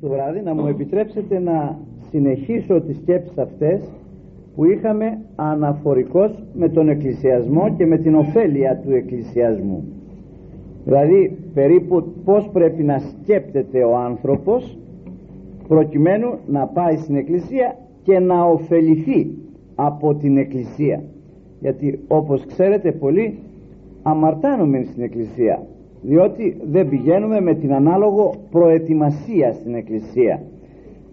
το βράδυ να μου επιτρέψετε να συνεχίσω τις σκέψεις αυτές που είχαμε αναφορικώς με τον εκκλησιασμό και με την ωφέλεια του εκκλησιασμού. Δηλαδή περίπου πως πρέπει να σκέπτεται ο άνθρωπος προκειμένου να πάει στην εκκλησία και να ωφεληθεί από την εκκλησία. Γιατί όπως ξέρετε πολύ αμαρτάνουμε στην εκκλησία διότι δεν πηγαίνουμε με την ανάλογο προετοιμασία στην εκκλησία.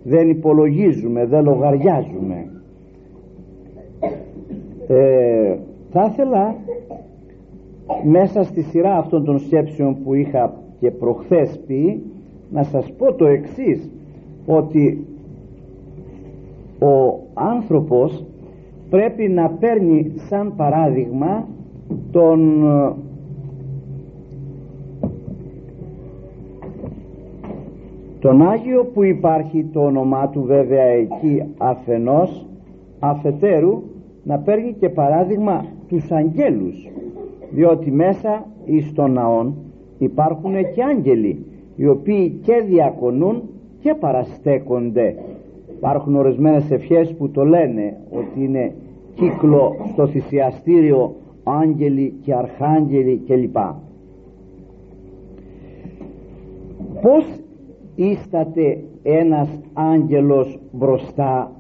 Δεν υπολογίζουμε, δεν λογαριάζουμε. Ε, θα ήθελα μέσα στη σειρά αυτών των σκέψεων που είχα και προχθές πει να σας πω το εξής ότι ο άνθρωπος πρέπει να παίρνει σαν παράδειγμα τον τον Άγιο που υπάρχει το όνομά του βέβαια εκεί αφενός αφετέρου να παίρνει και παράδειγμα τους αγγέλους διότι μέσα εις τον ναόν υπάρχουν και άγγελοι οι οποίοι και διακονούν και παραστέκονται. Υπάρχουν ορισμένες ευχές που το λένε ότι είναι κύκλο στο θυσιαστήριο άγγελοι και αρχάγγελοι κλπ. Πως ίσταται ένας άγγελος μπροστά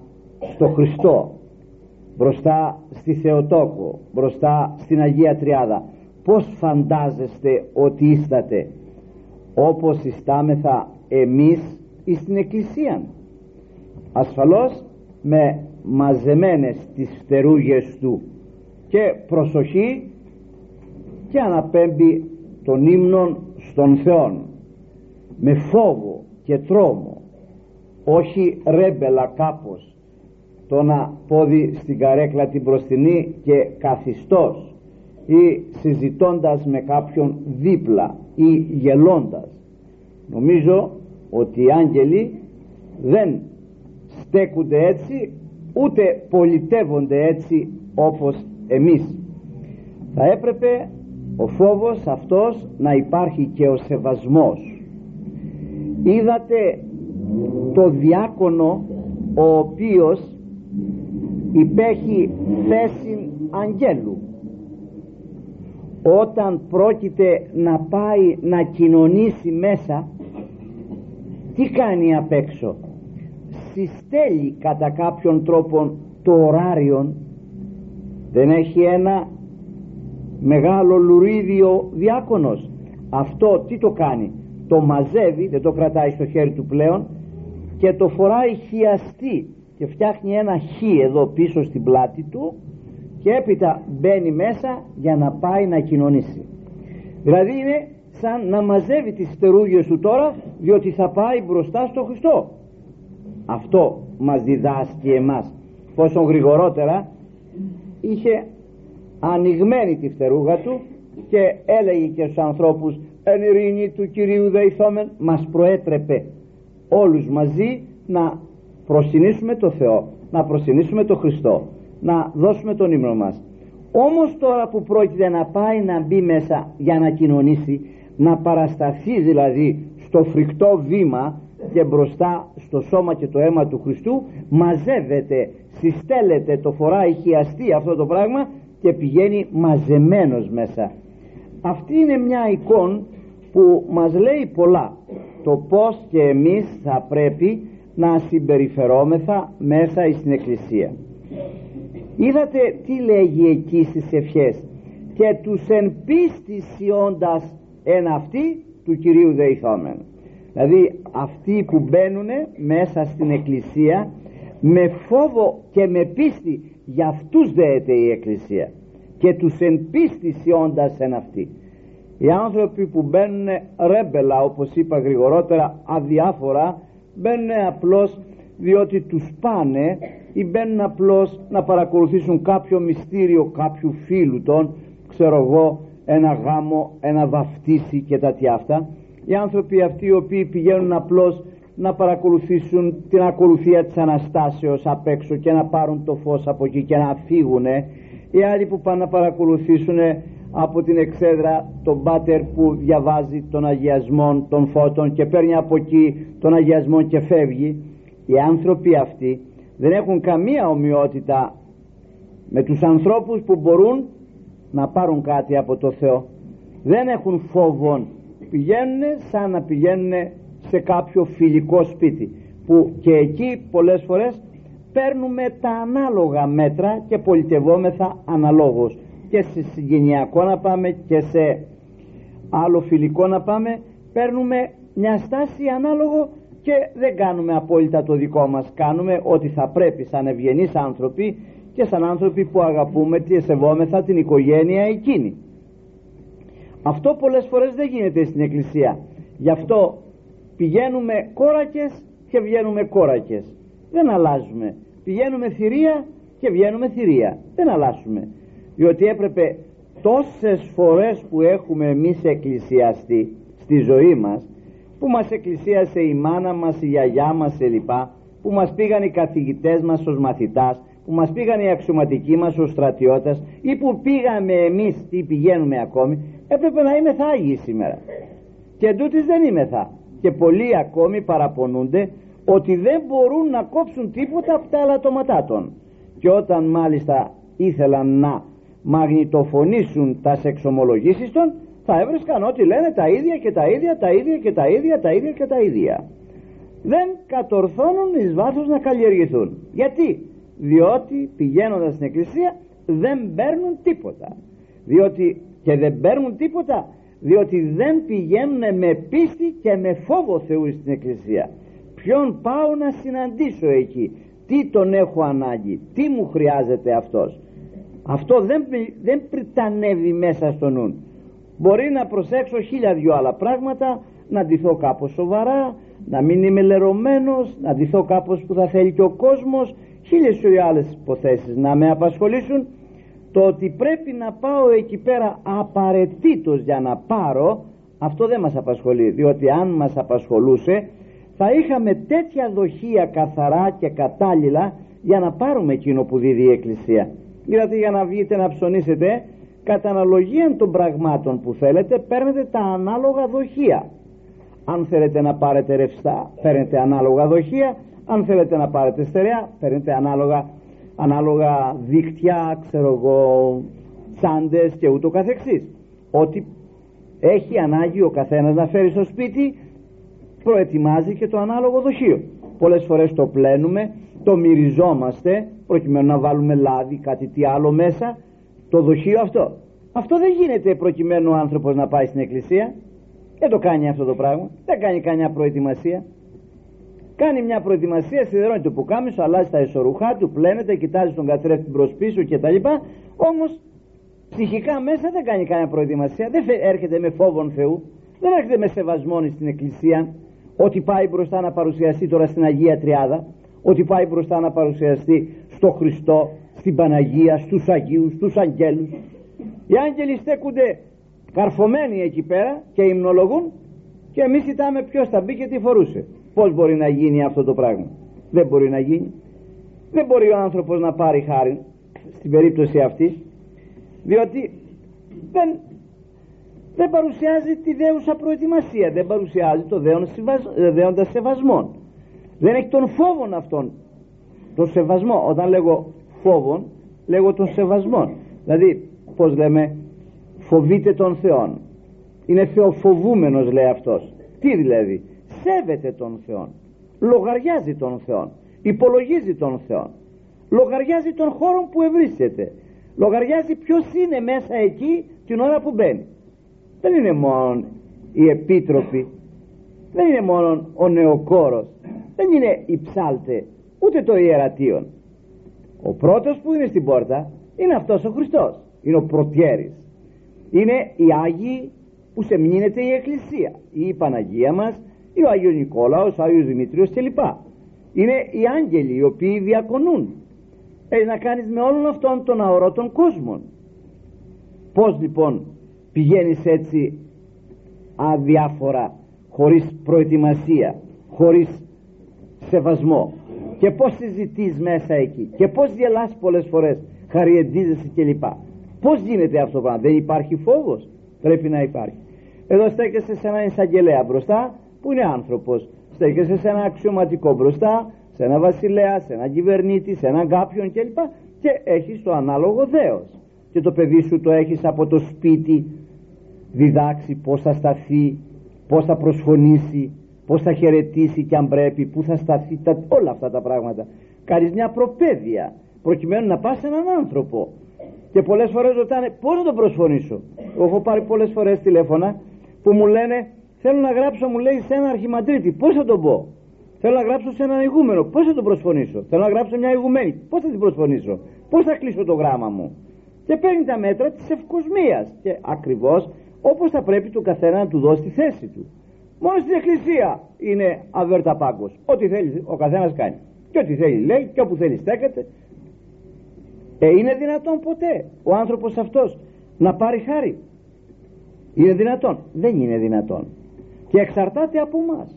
στο Χριστό μπροστά στη Θεοτόκο μπροστά στην Αγία Τριάδα. Πως φαντάζεστε ότι ίσταται; Όπως ιστάμεθα εμείς στην Εκκλησία. Ασφαλώς με μαζεμένες τις φτερούγες του και προσοχή και αναπέμπει των ύμνων στον Θεόν. Με φόβο και τρόμο. Όχι ρέμπελα κάπως το να πόδι στην καρέκλα την μπροστινή και καθιστός ή συζητώντας με κάποιον δίπλα ή γελώντας. Νομίζω ότι οι άγγελοι δεν στέκονται έτσι ούτε πολιτεύονται έτσι όπως εμείς. Θα έπρεπε ο φόβος αυτός να υπάρχει και ο σεβασμός είδατε το διάκονο ο οποίος υπέχει θέση αγγέλου. Όταν πρόκειται να πάει να κοινωνήσει μέσα τι κάνει απ' έξω; Συστέλει κατά κάποιον τρόπο το ωράριο δεν έχει ένα μεγάλο λουρίδιο διάκονος. Αυτό τι το κάνει; Το μαζεύει δεν το κρατάει στο χέρι του πλέον και το φοράει χιαστή και φτιάχνει ένα χ εδώ πίσω στην πλάτη του και έπειτα μπαίνει μέσα για να πάει να κοινωνήσει. Δηλαδή είναι σαν να μαζεύει τις στερούγες του τώρα διότι θα πάει μπροστά στο Χριστό. Αυτό μας διδάσκει εμάς. Πόσο γρηγορότερα είχε ανοιγμένη τη φτερούγα του και έλεγε και στους ανθρώπους εν ειρήνη του Κυρίου Δεϊθόμεν μας προέτρεπε όλους μαζί να προσυνήσουμε το Θεό να προσυνήσουμε το Χριστό να δώσουμε τον ύμνο μας. Όμως τώρα που πρόκειται να πάει να μπει μέσα για να κοινωνήσει να παρασταθεί δηλαδή στο φρικτό βήμα και μπροστά στο σώμα και το αίμα του Χριστού μαζεύεται, συστέλλεται το φοράει χιαστή αυτό το πράγμα και πηγαίνει μαζεμένος μέσα αυτή είναι μια εικόνα που μας λέει πολλά. Το πως και εμείς θα πρέπει να συμπεριφερόμεθα μέσα στην Εκκλησία. Είδατε τι λέγει εκεί στις ευχές. Και τους εν πίστη σιώντας εν αυτή του Κυρίου Δεϊθόμεν δηλαδή αυτοί που μπαίνουν μέσα στην Εκκλησία με φόβο και με πίστη για αυτούς δέεται η Εκκλησία και τους εν πίστη σιώντας εν αυτή. Οι άνθρωποι που μπαίνουν ρέμπελα όπως είπα γρηγορότερα αδιάφορα μπαίνουν απλώς διότι τους πάνε ή μπαίνουν απλώς να παρακολουθήσουν κάποιο μυστήριο κάποιου φίλου των ξέρω εγώ ένα γάμο, ένα βαφτίσι και τα τι αυτά. Οι άνθρωποι αυτοί οι οποίοι πηγαίνουν απλώς να παρακολουθήσουν την ακολουθία της Αναστάσεως απ' έξω και να πάρουν το φως από εκεί και να φύγουν οι άλλοι που πάνε να παρακολουθήσουν από την εξέδρα τον πάτερ που διαβάζει τον αγιασμό των φώτων και παίρνει από εκεί τον αγιασμό και φεύγει οι άνθρωποι αυτοί δεν έχουν καμία ομοιότητα με τους ανθρώπους που μπορούν να πάρουν κάτι από το Θεό. Δεν έχουν φόβο. Πηγαίνουν σαν να πηγαίνουν σε κάποιο φιλικό σπίτι που και εκεί πολλές φορές παίρνουμε τα ανάλογα μέτρα και πολιτευόμεθα αναλόγως. Και σε συγγενειακό να πάμε και σε άλλο φιλικό να πάμε παίρνουμε μια στάση ανάλογο και δεν κάνουμε απόλυτα το δικό μας. Κάνουμε ό,τι θα πρέπει σαν ευγενείς άνθρωποι και σαν άνθρωποι που αγαπούμε και σεβόμεθα την οικογένεια εκείνη. Αυτό πολλές φορές δεν γίνεται στην εκκλησία. Γι' αυτό πηγαίνουμε κόρακες και βγαίνουμε κόρακες. Δεν αλλάζουμε πηγαίνουμε θηρία και βγαίνουμε θηρία. Δεν αλλάζουμε διότι έπρεπε τόσες φορές που έχουμε εμείς εκκλησιαστεί στη ζωή μας που μας εκκλησίασε η μάνα μας, η γιαγιά μας λοιπά που μας πήγαν οι καθηγητές μας ως μαθητάς που μας πήγαν οι αξιωματικοί μας ως στρατιώτες ή που πήγαμε εμείς τι πηγαίνουμε ακόμη έπρεπε να είμαι Άγιοι σήμερα. Και τούτης δεν είμαι θα. Και πολλοί ακόμη παραπονούνται ότι δεν μπορούν να κόψουν τίποτα από τα αλατώματά των και όταν μάλιστα ήθελαν να μαγνητοφωνήσουν τας σεξομολογήσεις των θα έβρισκαν ότι λένε τα ίδια και τα ίδια, τα ίδια και τα ίδια, τα ίδια και τα ίδια. Δεν κατορθώνουν εις βάθος να καλλιεργηθούν. Γιατί; Διότι πηγαίνοντας στην εκκλησία δεν παίρνουν τίποτα. Διότι και δεν παίρνουν τίποτα διότι δεν πηγαίνουν με πίστη και με φόβο Θεού στην εκκλησία. Ποιον πάω να συναντήσω εκεί, τι τον έχω ανάγκη, τι μου χρειάζεται αυτός. Αυτό δεν, δεν πριτανεύει μέσα στο νου μπορεί να προσέξω χίλια δυο άλλα πράγματα να ντυθώ κάπως σοβαρά να μην είμαι λερωμένος να ντυθώ κάπως που θα θέλει και ο κόσμος. Χίλιες και άλλες υποθέσεις να με απασχολήσουν. Το ότι πρέπει να πάω εκεί πέρα απαραίτητος για να πάρω αυτό δεν μας απασχολεί. Διότι αν μας απασχολούσε θα είχαμε τέτοια δοχεία καθαρά και κατάλληλα για να πάρουμε εκείνο που δίδει η Εκκλησία. Δηλαδή για να βγείτε να ψωνίσετε κατά αναλογία των πραγμάτων που θέλετε παίρνετε τα ανάλογα δοχεία. Αν θέλετε να πάρετε ρευστά παίρνετε ανάλογα δοχεία. Αν θέλετε να πάρετε στερεά παίρνετε ανάλογα, ανάλογα δίκτυα ξέρω εγώ τσάντες και ούτω καθεξής. Ότι έχει ανάγκη ο καθένας να φέρει στο σπίτι προετοιμάζει και το ανάλογο δοχείο. Πολλές φορές το πλένουμε το μυριζόμαστε προκειμένου να βάλουμε λάδι κάτι τι άλλο μέσα το δοχείο αυτό. Αυτό δεν γίνεται προκειμένου ο άνθρωπος να πάει στην εκκλησία. Δεν το κάνει αυτό το πράγμα. Δεν κάνει κανένα προετοιμασία. Κάνει μια προετοιμασία σιδερώνει το πουκάμισο αλλάζει τα εσωρουχά του πλένεται κοιτάζει τον καθρέφτη μπρος πίσω κτλ όμως ψυχικά μέσα δεν κάνει κανένα προετοιμασία. Δεν έρχεται με φόβον Θεού. Δεν έρχεται με σεβασμό στην εκκλησία ότι πάει μπροστά να παρουσιαστεί τώρα στην Αγία Τριάδα ότι πάει μπροστά να παρουσιαστεί στο Χριστό στην Παναγία, στους Αγίους, στους Αγγέλους. Οι άγγελοι στέκονται καρφωμένοι εκεί πέρα και υμνολογούν και εμείς κοιτάμε ποιος θα μπει και τι φορούσε. Πως μπορεί να γίνει αυτό το πράγμα. Δεν μπορεί να γίνει. Δεν μπορεί ο άνθρωπος να πάρει χάρη στην περίπτωση αυτής διότι δεν, δεν παρουσιάζει τη δέουσα προετοιμασία δεν παρουσιάζει το δέοντας σεβασμών δεν έχει τον φόβον αυτόν τον σεβασμό. Όταν λέγω φόβον λέγω τον σεβασμό δηλαδή πως λέμε φοβείται τον Θεόν. Είναι θεοφοβούμενος λέει αυτός. Τι δηλαδή; Σέβεται τον Θεό λογαριάζει τον Θεό υπολογίζει τον Θεό λογαριάζει τον χώρο που ευρίσκεται. Λογαριάζει ποιος είναι μέσα εκεί την ώρα που μπαίνει δεν είναι μόνο οι επίτροποι. Δεν είναι μόνο ο νεοκόρος. Δεν είναι η ψάλτες ούτε το ιερατείο ο πρώτος που είναι στην πόρτα είναι αυτός ο Χριστός. Είναι ο πρωτιέρης είναι οι Άγιοι που σε μνήνεται η Εκκλησία. Η Παναγία μας ή ο Άγιος Νικόλαος, ο Άγιος Δημητρίος κλπ. Είναι οι άγγελοι οι οποίοι διακονούν. Έχεις να κάνεις με όλων αυτών των αορώτων κόσμων. Πως λοιπόν πηγαίνεις έτσι αδιάφορα χωρίς προετοιμασία χωρίς σεβασμό. Και πως συζητείς μέσα εκεί και πως γελάς πολλές φορές χαριεντίζεσαι κλπ. Πως γίνεται αυτό το πράγμα δεν υπάρχει φόβος; Πρέπει να υπάρχει. Εδώ στέκεσαι σε ένα εισαγγελέα μπροστά που είναι άνθρωπος. Στέκεσαι σε ένα αξιωματικό μπροστά σε ένα βασιλέα, σε ένα κυβερνήτη, σε έναν κάποιον κλπ. Και έχεις το ανάλογο δέος. Και το παιδί σου το έχεις από το σπίτι διδάξει πως θα σταθεί πως θα προσφωνήσει πως θα χαιρετήσει και αν πρέπει που θα σταθεί τα, όλα αυτά τα πράγματα. Κάνεις μια προπαίδεια προκειμένου να πας σε έναν άνθρωπο. Και πολλές φορές ρωτάνε πως να τον προσφωνήσω. Έχω πάρει πολλές φορές τηλέφωνα που μου λένε θέλω να γράψω μου λέει σε ένα αρχιμαντρίτη πως θα τον πω; Θέλω να γράψω σε έναν ηγούμενο πως θα τον προσφωνήσω; Θέλω να γράψω μια ηγουμένη πως θα την προσφωνήσω; Πως θα κλείσω το γράμμα μου; Και παίρνει τα μέτρα της ευκοσμίας. Και ακριβώς όπως θα πρέπει του καθένα να του δώσει τη θέση του. Μόνο στην εκκλησία είναι αβέρτα πάγκος. Ό,τι θέλει ο καθένας κάνει. Και ό,τι θέλει λέει και όπου θέλει στέκεται. Ε, είναι δυνατόν ποτέ ο άνθρωπος αυτός να πάρει χάρη; Είναι δυνατόν; Δεν είναι δυνατόν. Και εξαρτάται από εμά.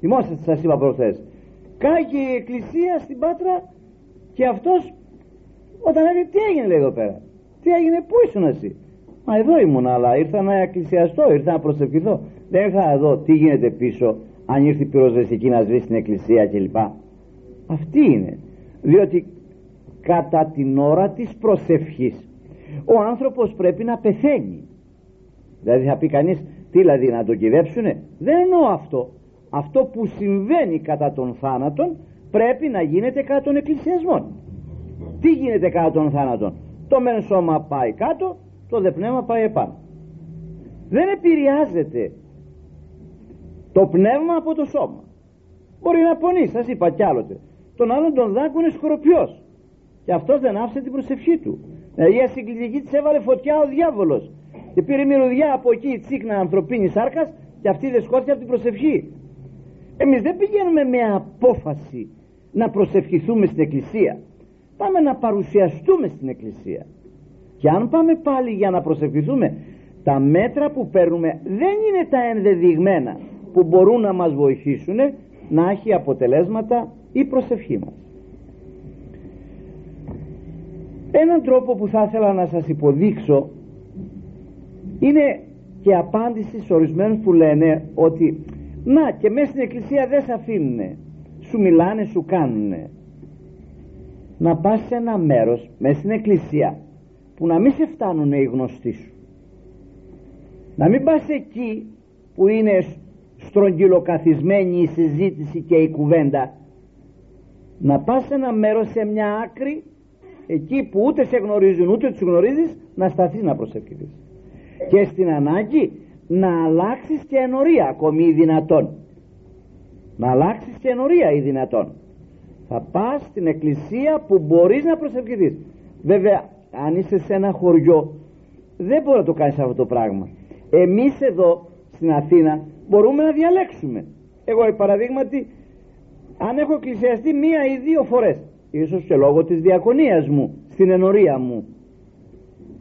θυμόσαστε σας είπα προχθές κάγει η εκκλησία στην Πάτρα και αυτός όταν έλεγε τι έγινε λέει εδώ πέρα; Τι έγινε; Πού ήσουν εσύ; Μα εδώ ήμουν, αλλά ήρθα να εκκλησιαστώ, ήρθα να προσευχηθώ. Δεν ήρθα εδώ τι γίνεται πίσω, αν ήρθε η πυροσβεστική να σβήσει την εκκλησία κλπ. Αυτή είναι. Διότι κατά την ώρα της προσευχής ο άνθρωπος πρέπει να πεθαίνει. Δηλαδή θα πει κανείς τι δηλαδή να τον κυδέψουνε; Δεν εννοώ αυτό. Αυτό που συμβαίνει κατά τον θάνατον πρέπει να γίνεται κατά τον εκκλησιασμό. Τι γίνεται κατά τον θάνατον; Το μεν σώμα πάει κάτω το δε πνεύμα πάει επάνω. Δεν επηρεάζεται το πνεύμα από το σώμα. Μπορεί να πονείς σας είπα κι άλλοτε. Τον άλλον τον δάκο είναι σκορπιός. Και αυτός δεν άφησε την προσευχή του. Δηλαδή η ασυγκλητική της έβαλε φωτιά ο διάβολος. Και πήρε μυρωδιά από εκεί η τσίκνα ανθρωπίνης σάρκας και αυτή δεν σκόθηκε από την προσευχή. Εμείς δεν πηγαίνουμε με απόφαση να προσευχηθούμε στην εκκλησία. Πάμε να παρουσιαστούμε στην εκκλησία και αν πάμε πάλι για να προσευχηθούμε τα μέτρα που παίρνουμε δεν είναι τα ενδεδειγμένα που μπορούν να μας βοηθήσουν να έχει αποτελέσματα η προσευχή μας. Έναν τρόπο που θα ήθελα να σας υποδείξω είναι και απάντηση σε ορισμένους που λένε ότι να και μέσα στην εκκλησία δεν σε αφήνουν σου μιλάνε σου κάνουν να πας σε ένα μέρος μέσα στην εκκλησία που να μην σε φτάνουν οι γνωστοί σου. Να μην πας εκεί που είναι στρογγυλοκαθισμένη η συζήτηση και η κουβέντα. Να πας σε ένα μέρος σε μια άκρη εκεί που ούτε σε γνωρίζουν ούτε τους γνωρίζεις να σταθείς να προσευχηθείς. Και στην ανάγκη να αλλάξεις και ενορία ακόμη ή δυνατόν. Να αλλάξεις και ενορία ή δυνατόν. Θα πας στην εκκλησία που μπορείς να προσευχηθείς. Βέβαια αν είσαι σε ένα χωριό δεν μπορεί να το κάνεις αυτό το πράγμα. Εμείς εδώ στην Αθήνα μπορούμε να διαλέξουμε. Εγώ η παραδείγματι αν έχω εκκλησιαστεί μία ή δύο φορές ίσως και λόγω της διακονίας μου στην ενορία μου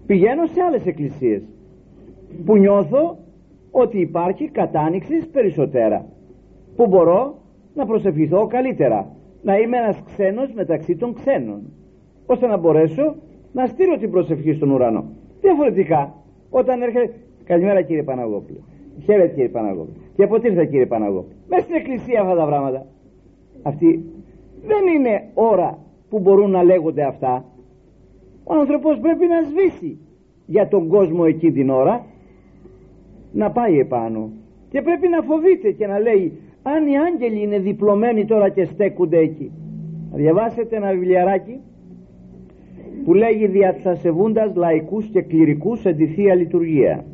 πηγαίνω σε άλλες εκκλησίες που νιώθω ότι υπάρχει κατάνοιξη περισσότερα που μπορώ να προσευχηθώ καλύτερα να είμαι ένας ξένος μεταξύ των ξένων ώστε να μπορέσω να στείλω την προσευχή στον ουρανό. Διαφορετικά όταν έρχεται καλημέρα κύριε Παναγόπουλο χαίρετε κύριε Παναγόπουλο και από τι ήρθα κύριε Παναγόπουλο μέσα στην εκκλησία αυτά τα πράγματα. Αυτή δεν είναι ώρα που μπορούν να λέγονται αυτά. Ο άνθρωπος πρέπει να σβήσει για τον κόσμο εκεί την ώρα να πάει επάνω. Και πρέπει να φοβείται και να λέει αν οι άγγελοι είναι διπλωμένοι τώρα και στέκονται εκεί διαβάσετε ένα βιβλιαράκι που λέγει δια της ασεβούντας λαϊκούς και κληρικούς σε τη Θεία Λειτουργία.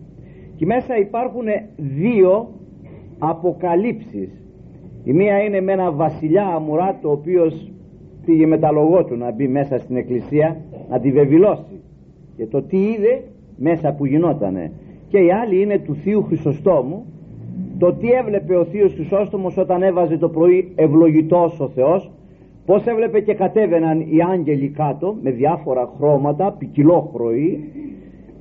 Και μέσα υπάρχουν δύο αποκαλύψεις. Η μία είναι με ένα βασιλιά αμουράτο ο οποίος πήγε με τα λογό του να μπει μέσα στην εκκλησία να τη βεβηλώσει. Και το τι είδε μέσα που γινότανε. Και η άλλη είναι του Θείου Χρυσοστόμου. Το τι έβλεπε ο Θείος Χρυσόστομος όταν έβαζε το πρωί ευλογητός ο Θεός πως έβλεπε και κατέβαιναν οι άγγελοι κάτω με διάφορα χρώματα ποικιλόχρωοι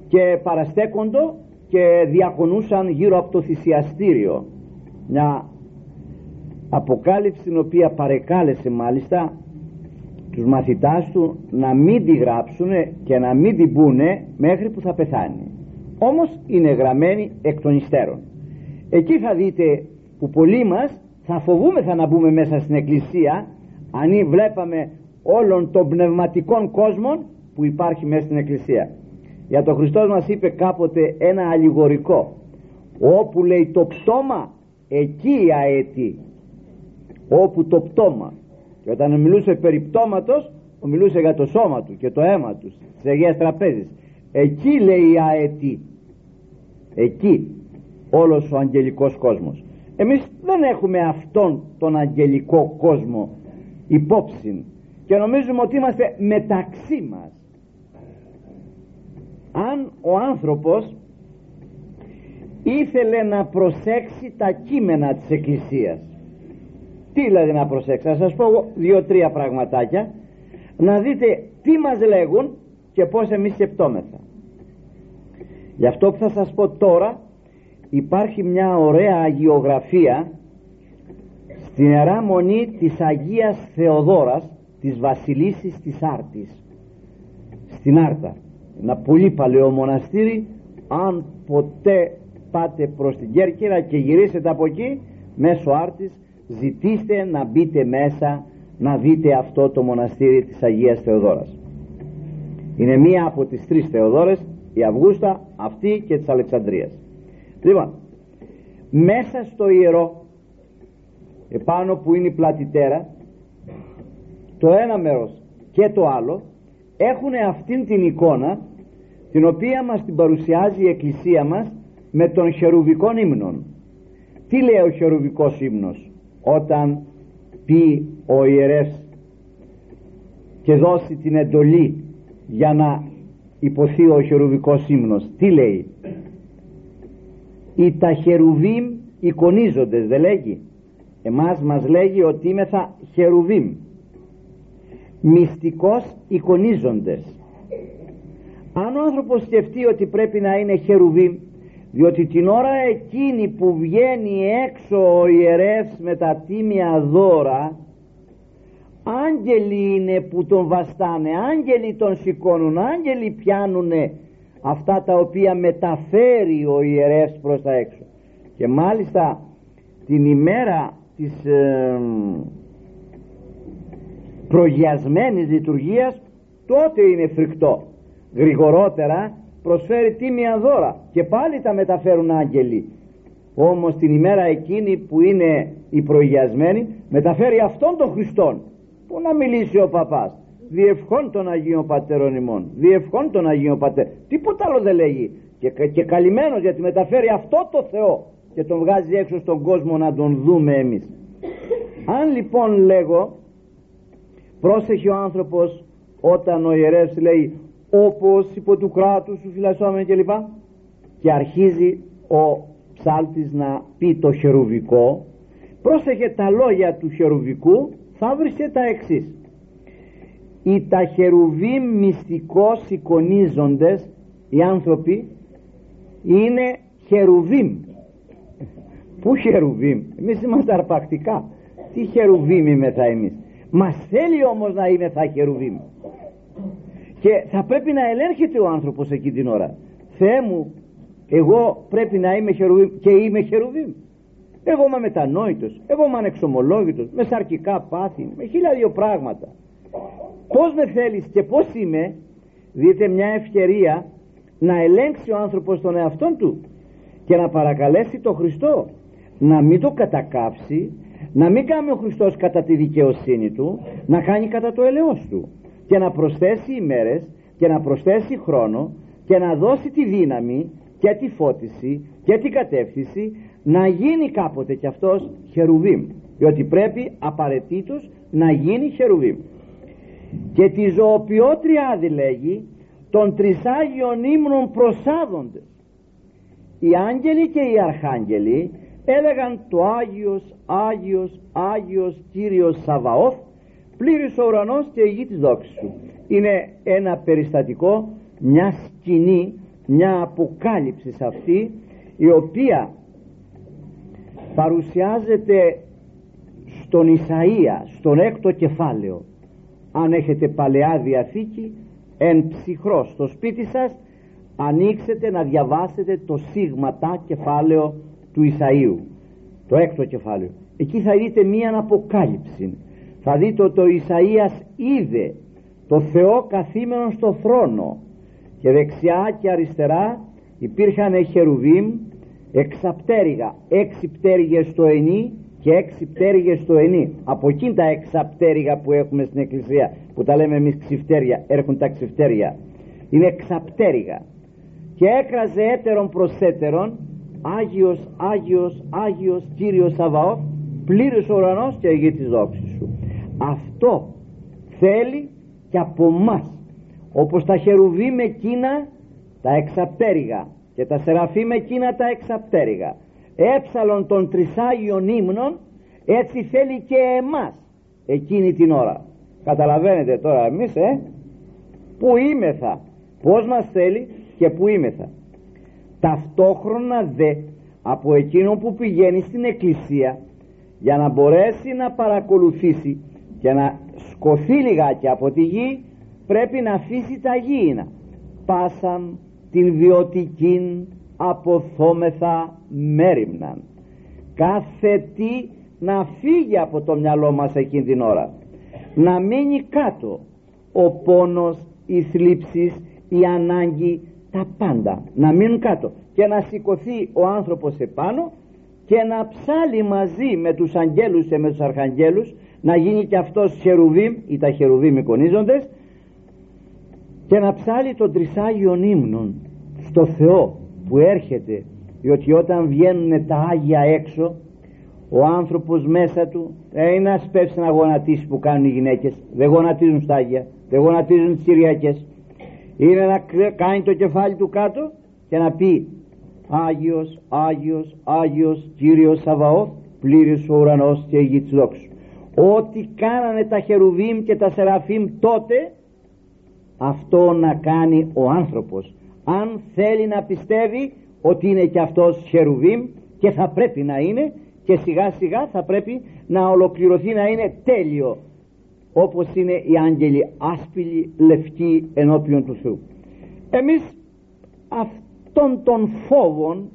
και παραστέκοντο και διακονούσαν γύρω από το θυσιαστήριο. Μια αποκάλυψη την οποία παρεκάλεσε μάλιστα τους μαθητάς του να μην τη γράψουν και να μην την πούνε μέχρι που θα πεθάνει. Όμως είναι γραμμένη εκ των υστέρων. Εκεί θα δείτε που πολλοί μας θα φοβούμεθα να μπούμε μέσα στην εκκλησία αν βλέπαμε όλων των πνευματικών κόσμων που υπάρχει μέσα στην εκκλησία. Για το Χριστός μας είπε κάποτε ένα αλληγορικό όπου λέει το πτώμα εκεί η αέτη όπου το πτώμα και όταν μιλούσε περί πτώματος μιλούσε για το σώμα του και το αίμα του στις Αγίες Τραπέζεις εκεί λέει η αέτη εκεί όλος ο αγγελικός κόσμος εμείς δεν έχουμε αυτόν τον αγγελικό κόσμο υπόψη. Και νομίζουμε ότι είμαστε μεταξύ μας. Αν ο άνθρωπος ήθελε να προσέξει τα κείμενα της Εκκλησίας. Τι δηλαδή να προσέξει; Θα σας πω δύο-τρία πραγματάκια. Να δείτε τι μας λέγουν και πως εμείς σκεπτόμεθα. Γι' αυτό που θα σας πω τώρα υπάρχει μια ωραία αγιογραφία στην Ιερά Μονή της Αγίας Θεοδόρας της Βασιλίσης της Άρτης. Στην Άρτα. Ένα πολύ παλαιό μοναστήρι. Αν ποτέ πάτε προς την Κέρκυρα και γυρίσετε από εκεί μέσω Άρτης ζητήστε να μπείτε μέσα να δείτε αυτό το μοναστήρι της Αγίας Θεοδόρας. Είναι μία από τις τρεις Θεοδόρες η Αυγούστα, αυτή και της Αλεξανδρίας. Λοιπόν μέσα στο ιερό επάνω που είναι η πλατητέρα το ένα μέρος και το άλλο έχουν αυτήν την εικόνα την οποία μας την παρουσιάζει η εκκλησία μας με τον χερουβικών ύμνων. Τι λέει ο χερουβικός ύμνος όταν πει ο ιερεύς και δώσει την εντολή για να υποθεί ο χερουβικός ύμνος. Τι λέει; Οι τα χερουβίμ εικονίζοντες δεν λέγει εμάς μας λέγει ότι θα χερουβίμ μυστικός εικονίζοντες αν ο άνθρωπος σκεφτεί ότι πρέπει να είναι χερουβίμ διότι την ώρα εκείνη που βγαίνει έξω ο ιερεύς με τα τίμια δώρα άγγελοι είναι που τον βαστάνε άγγελοι τον σηκώνουν άγγελοι πιάνουν αυτά τα οποία μεταφέρει ο ιερεύς προς τα έξω. Και μάλιστα την ημέρα της ε, προγιασμένης λειτουργίας τότε είναι φρικτό. Γρηγορότερα προσφέρει τίμια δώρα και πάλι τα μεταφέρουν άγγελοι. Όμως την ημέρα εκείνη που είναι η προγιασμένη μεταφέρει αυτόν τον Χριστόν που να μιλήσει ο παπάς. Διευχών των Αγίων Πατέρων ημών διευχών των Αγίων Πατέρων. Τίποτα άλλο δεν λέγει. Και, και καλυμμένος γιατί μεταφέρει αυτό το Θεό και τον βγάζει έξω στον κόσμο να τον δούμε εμείς. Αν λοιπόν λέγω πρόσεχε ο άνθρωπος όταν ο ιερεύς λέει όπως υπό του κράτους του φυλασσόμενοι κλπ και αρχίζει ο ψάλτης να πει το χερουβικό πρόσεχε τα λόγια του χερουβικού θα βρίσκεται τα εξής. Οι τα χερουβίμ μυστικώς εικονίζοντες οι άνθρωποι είναι χερουβίμ Πού χερουβίμ, εμείς είμαστε αρπακτικά. Τι χερουβίμ είμαι θα εμείς; Μας θέλει όμως να είμαι θα χερουβίμ. Και θα πρέπει να ελέγχεται ο άνθρωπος εκεί την ώρα. Θεέ μου, εγώ πρέπει να είμαι χερουβίμ και είμαι χερουβίμ. Εγώ είμαι μετανόητος, εγώ είμαι ανεξομολόγητος, με σαρκικά πάθη, με χίλια δύο πράγματα. Πώς με θέλεις και πώς είμαι, δείτε μια ευκαιρία να ελέγξει ο άνθρωπος τον εαυτόν του και να παρακαλέσει τον Χριστό να μην το κατακάψει να μην κάνει ο Χριστός κατά τη δικαιοσύνη του να κάνει κατά το ελαιός του και να προσθέσει ημέρες και να προσθέσει χρόνο και να δώσει τη δύναμη και τη φώτιση και την κατεύθυνση να γίνει κάποτε κι αυτός χερουβίμ διότι πρέπει απαραίτητος να γίνει χερουβίμ. Και τη ζωοποιότρια λέγει των τρισάγιων ύμνων προσάδοντες. Οι άγγελοι και οι αρχάγγελοι έλεγαν το Άγιος, Άγιος, Άγιος Κύριος Σαβαώθ πλήρης ο ουρανός και η γη της δόξης σου είναι ένα περιστατικό μια σκηνή μια αποκάλυψη σε αυτή η οποία παρουσιάζεται στον Ισαΐα στον έκτο κεφάλαιο. Αν έχετε παλαιά διαθήκη εν ψυχρό στο σπίτι σας ανοίξετε να διαβάσετε το σίγματα κεφάλαιο του Ισαΐου το έκτο κεφάλαιο. Εκεί θα δείτε μία αποκάλυψη. Θα δείτε ότι ο Ισαΐας είδε το Θεό καθήμενο στο θρόνο και δεξιά και αριστερά υπήρχαν χερουβίμ εξαπτέρυγα έξι πτέρυγες στο ενί και έξι πτέρυγες στο ενί. Από εκείνη τα εξαπτέρυγα που έχουμε στην εκκλησία που τα λέμε εμείς ξυφτέρια έρχονται τα ξυφτέρια. Είναι εξαπτέρυγα. Και έκραζε έτερον προς έτερον Άγιος, Άγιος, Άγιος Κύριος Σαβαώθ πλήρης ουρανός και η γη της δόξης σου. Αυτό θέλει και από μας όπως τα χερουβί με εκείνα τα εξαπτέρυγα και τα σεραφεί με εκείνα τα εξαπτέρυγα. Έψαλον των τρισάγιων ύμνων έτσι θέλει και εμάς εκείνη την ώρα. Καταλαβαίνετε τώρα εμείς ε που είμεθα πως μας θέλει και που είμεθα ταυτόχρονα δε από εκείνο που πηγαίνει στην εκκλησία για να μπορέσει να παρακολουθήσει και να σκοθεί λιγάκι από τη γη πρέπει να αφήσει τα γήινα. Πάσαν την βιωτική αποθόμεθα μέρημναν. Κάθε τι να φύγει από το μυαλό μας εκείνη την ώρα. Να μείνει κάτω ο πόνος, οι θλίψεις, η ανάγκη τα πάντα. Να μείνουν κάτω. Και να σηκωθεί ο άνθρωπος επάνω και να ψάλει μαζί με τους αγγέλους και με τους αρχαγγέλους να γίνει και αυτός χερουβίμ ή τα χερουβίμ εικονίζοντες και να ψάλει τον τρισάγιον ύμνον στο Θεό που έρχεται διότι όταν βγαίνουν τα Άγια έξω ο άνθρωπος μέσα του ε, είναι να σπεύσει να γονατίσει που κάνουν οι γυναίκες. Δεν γονατίζουν στα Άγια δεν γονατίζουν τις Κυριακές είναι να κάνει το κεφάλι του κάτω και να πει Άγιος, Άγιος, Άγιος Κύριος Σαβαώθ πλήρης ο ουρανός και η γη της δόξου ό,τι κάνανε τα χερουβίμ και τα σεραφίμ τότε αυτό να κάνει ο άνθρωπος. Αν θέλει να πιστεύει ότι είναι και αυτός χερουβίμ και θα πρέπει να είναι και σιγά σιγά θα πρέπει να ολοκληρωθεί να είναι τέλειο όπως είναι οι άγγελοι άσπηλοι λευκοί ενώπιον του Θεού. Εμείς αυτών των φόβων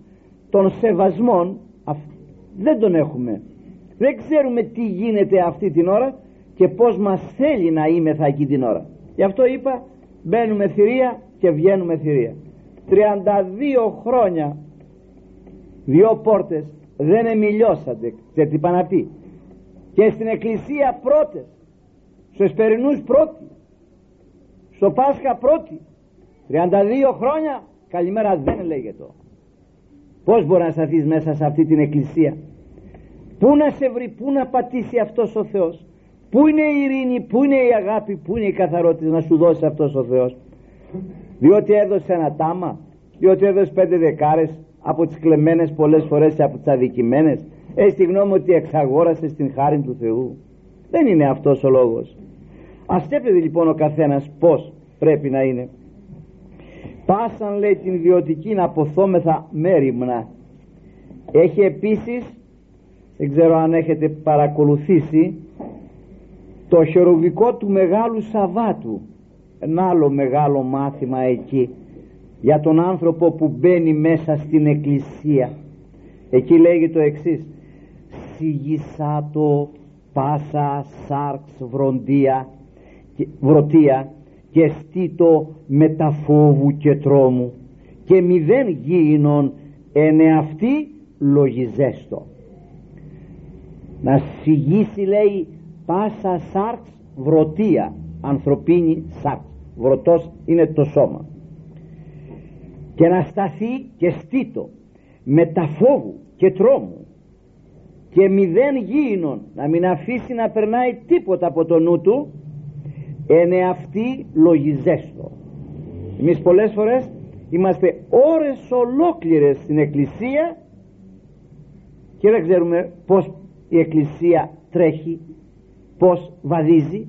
των σεβασμών δεν τον έχουμε. Δεν ξέρουμε τι γίνεται αυτή την ώρα και πως μας θέλει να θα εκεί την ώρα. Γι' αυτό είπα μπαίνουμε θηρία και βγαίνουμε θηρία. 32 χρόνια δύο πόρτες δεν εμιλιώσατε και τι να πει και στην εκκλησία πρώτες στους εσπερινούς πρώτοι στο Πάσχα πρώτοι 32 χρόνια. Καλημέρα δεν λέγεται. Πως μπορεί να σταθείς μέσα σε αυτή την εκκλησία; Πού να σε βρει πού να πατήσει αυτός ο Θεός; Πού είναι η ειρήνη πού είναι η αγάπη πού είναι η καθαρότητα να σου δώσει αυτός ο Θεός; Διότι έδωσε ένα τάμα διότι έδωσε πέντε δεκάρες από τις κλεμμένες πολλές φορές και από τις αδικημένες. Έχει τη γνώμη ότι εξαγόρασε την χάρη του Θεού. Δεν είναι αυτός ο λόγος ας σκέφτεται λοιπόν ο καθένας πως πρέπει να είναι. Πάσαν λέει την ιδιωτική να αποθόμεθα μέρημνα έχει επίσης δεν ξέρω αν έχετε παρακολουθήσει το χεροβικό του Μεγάλου Σαββάτου. Ένα άλλο μεγάλο μάθημα εκεί για τον άνθρωπο που μπαίνει μέσα στην εκκλησία. Εκεί λέγει το εξής. Σιγισάτο πάσα σάρξ βροντία βρωτία και στήτο μεταφόβου και τρόμου και μηδέν γίνον αυτή λογιζέστο. Να συγγύσει λέει πάσα σάρξ βρωτία. Ανθρωπίνη σάρξ βρωτός είναι το σώμα. Και να σταθεί και στήτο μεταφόβου και τρόμου και μηδέν γίνον να μην αφήσει να περνάει τίποτα από το νου του είναι αυτή λογιζέστο. Εμείς πολλές φορές είμαστε ώρες ολόκληρες στην εκκλησία και δεν ξέρουμε πως η εκκλησία τρέχει πως βαδίζει.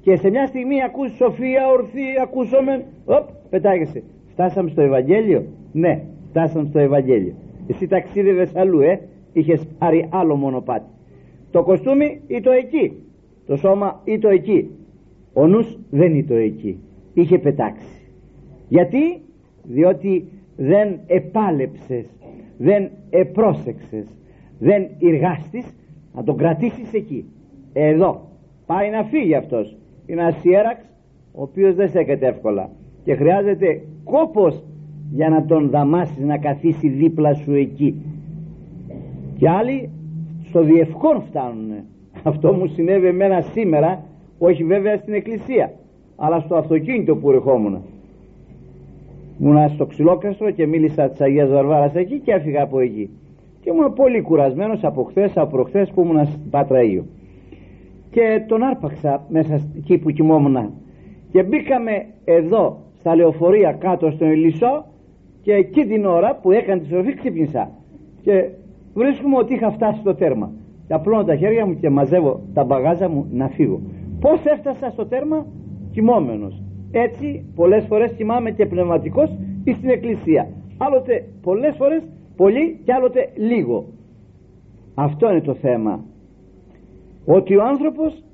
Και σε μια στιγμή ακούς σοφία ορθή ακούσαμε οπ πετάγεσαι φτάσαμε στο Ευαγγέλιο ναι φτάσαμε στο Ευαγγέλιο. Εσύ ταξίδευες αλλού ε; Είχες πάρει άλλο μονοπάτι. Το κοστούμι ή το εκεί; Το σώμα ή το εκεί; Ο νους δεν ήταν εκεί. Είχε πετάξει. Γιατί; Διότι δεν επάλεψες δεν επρόσεξες δεν εργάστης να τον κρατήσεις εκεί. Εδώ. Πάει να φύγει αυτός. Είναι ένας ιέραξ ο οποίος δεν στέκεται εύκολα. Και χρειάζεται κόπος για να τον δαμάσεις να καθίσει δίπλα σου εκεί. Και άλλοι στο διευκόν φτάνουν αυτό μου συνέβη εμένα σήμερα όχι βέβαια στην εκκλησία. Αλλά στο αυτοκίνητο που ερχόμουν. Ήμουν στο ξυλόκαστρο και μίλησα της Αγίας Βαρβάρας εκεί και έφυγα από εκεί. Και ήμουν πολύ κουρασμένος από χθες από προχθές που ήμουν στην Πάτρα Ίου και τον άρπαξα μέσα εκεί που κοιμόμουν. Και μπήκαμε εδώ στα λεωφορεία κάτω στον Ελισσό και εκεί την ώρα που έκανε τη σοφή ξύπνησα. Και βρίσκουμε ότι είχα φτάσει στο τέρμα. Και απλώνω τα χέρια μου και μαζεύω τα μπαγάζα μου να φύγω πως έφτασα στο τέρμα; Κοιμόμενος. Έτσι πολλές φορές κοιμάμαι και πνευματικός ή στην εκκλησία. Άλλοτε πολλές φορές πολύ και άλλοτε λίγο. Αυτό είναι το θέμα. Ότι ο άνθρωπος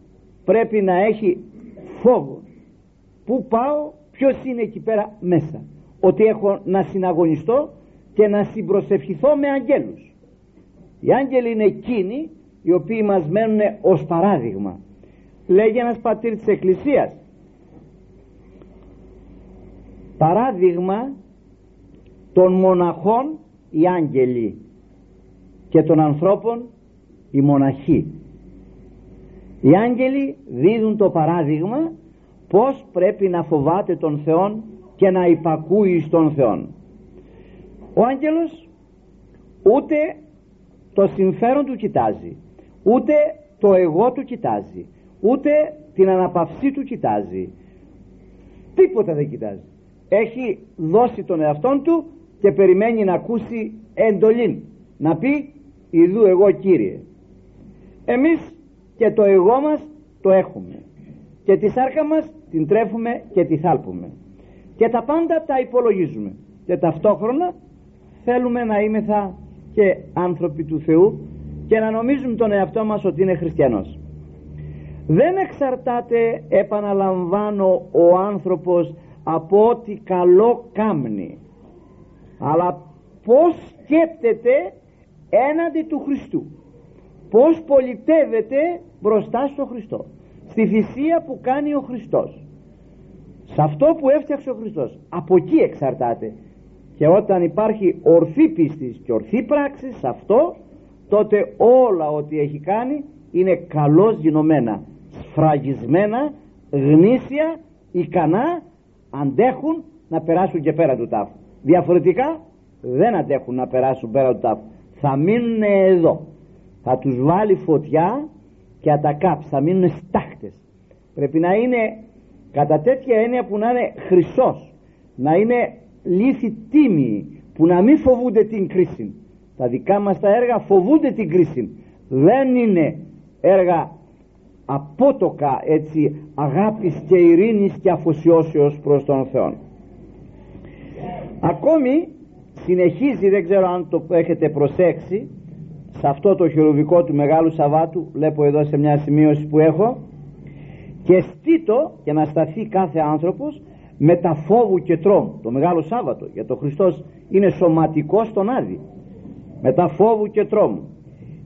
πρέπει να έχει φόβο. Πού πάω ποιος είναι εκεί πέρα μέσα. Ότι έχω να συναγωνιστώ και να συμπροσευχηθώ με αγγέλους. Οι άγγελοι είναι εκείνοι οι οποίοι μας μένουν ως παράδειγμα λέγει ένας πατήρ της εκκλησίας. Παράδειγμα των μοναχών οι άγγελοι και των ανθρώπων οι μοναχοί. Οι άγγελοι δίδουν το παράδειγμα πως πρέπει να φοβάται τον Θεό και να υπακούει στον Θεό ο άγγελος ούτε το συμφέρον του κοιτάζει ούτε το εγώ του κοιτάζει ούτε την αναπαυσή του κοιτάζει. Τίποτα δεν κοιτάζει. Έχει δώσει τον εαυτόν του και περιμένει να ακούσει εντολή να πει ιδού εγώ Κύριε εμείς και το εγώ μας το έχουμε. Και τη σάρκα μας την τρέφουμε και τη θάλπουμε. Και τα πάντα τα υπολογίζουμε. Και ταυτόχρονα θέλουμε να είμεθα και άνθρωποι του Θεού και να νομίζουμε τον εαυτό μας ότι είναι χριστιανός δεν εξαρτάται επαναλαμβάνω ο άνθρωπος από ό,τι καλό κάμνει αλλά πως σκέπτεται έναντι του Χριστού. Πως πολιτεύεται μπροστά στο Χριστό. Στη θυσία που κάνει ο Χριστός. Σε αυτό που έφτιαξε ο Χριστός από εκεί εξαρτάται. Και όταν υπάρχει ορθή πίστης και ορθή πράξη σε αυτό τότε όλα ό,τι έχει κάνει είναι καλώς γινωμένα σφραγισμένα γνήσια ικανά αντέχουν να περάσουν και πέρα του τάφου. Διαφορετικά δεν αντέχουν να περάσουν πέρα του τάφου. Θα μείνουν εδώ. Θα τους βάλει φωτιά και θα τα κάψει θα μείνουν στάχτες. Πρέπει να είναι κατά τέτοια έννοια που να είναι χρυσός να είναι λύθη τίμη που να μην φοβούνται την κρίση. Τα δικά μας τα έργα φοβούνται την κρίση. Δεν είναι έργα απότοκα έτσι αγάπης και ειρήνης και αφοσιώσεως προς τον Θεό ακόμη συνεχίζει δεν ξέρω αν το έχετε προσέξει σε αυτό το χειροβικό του Μεγάλου Σαββάτου βλέπω εδώ σε μια σημείωση που έχω και στήτω και να σταθεί κάθε άνθρωπος με τα φόβου και τρόμου το Μεγάλο Σάββατο για το Χριστός είναι σωματικό στον Άδη. Με τα φόβου και τρόμου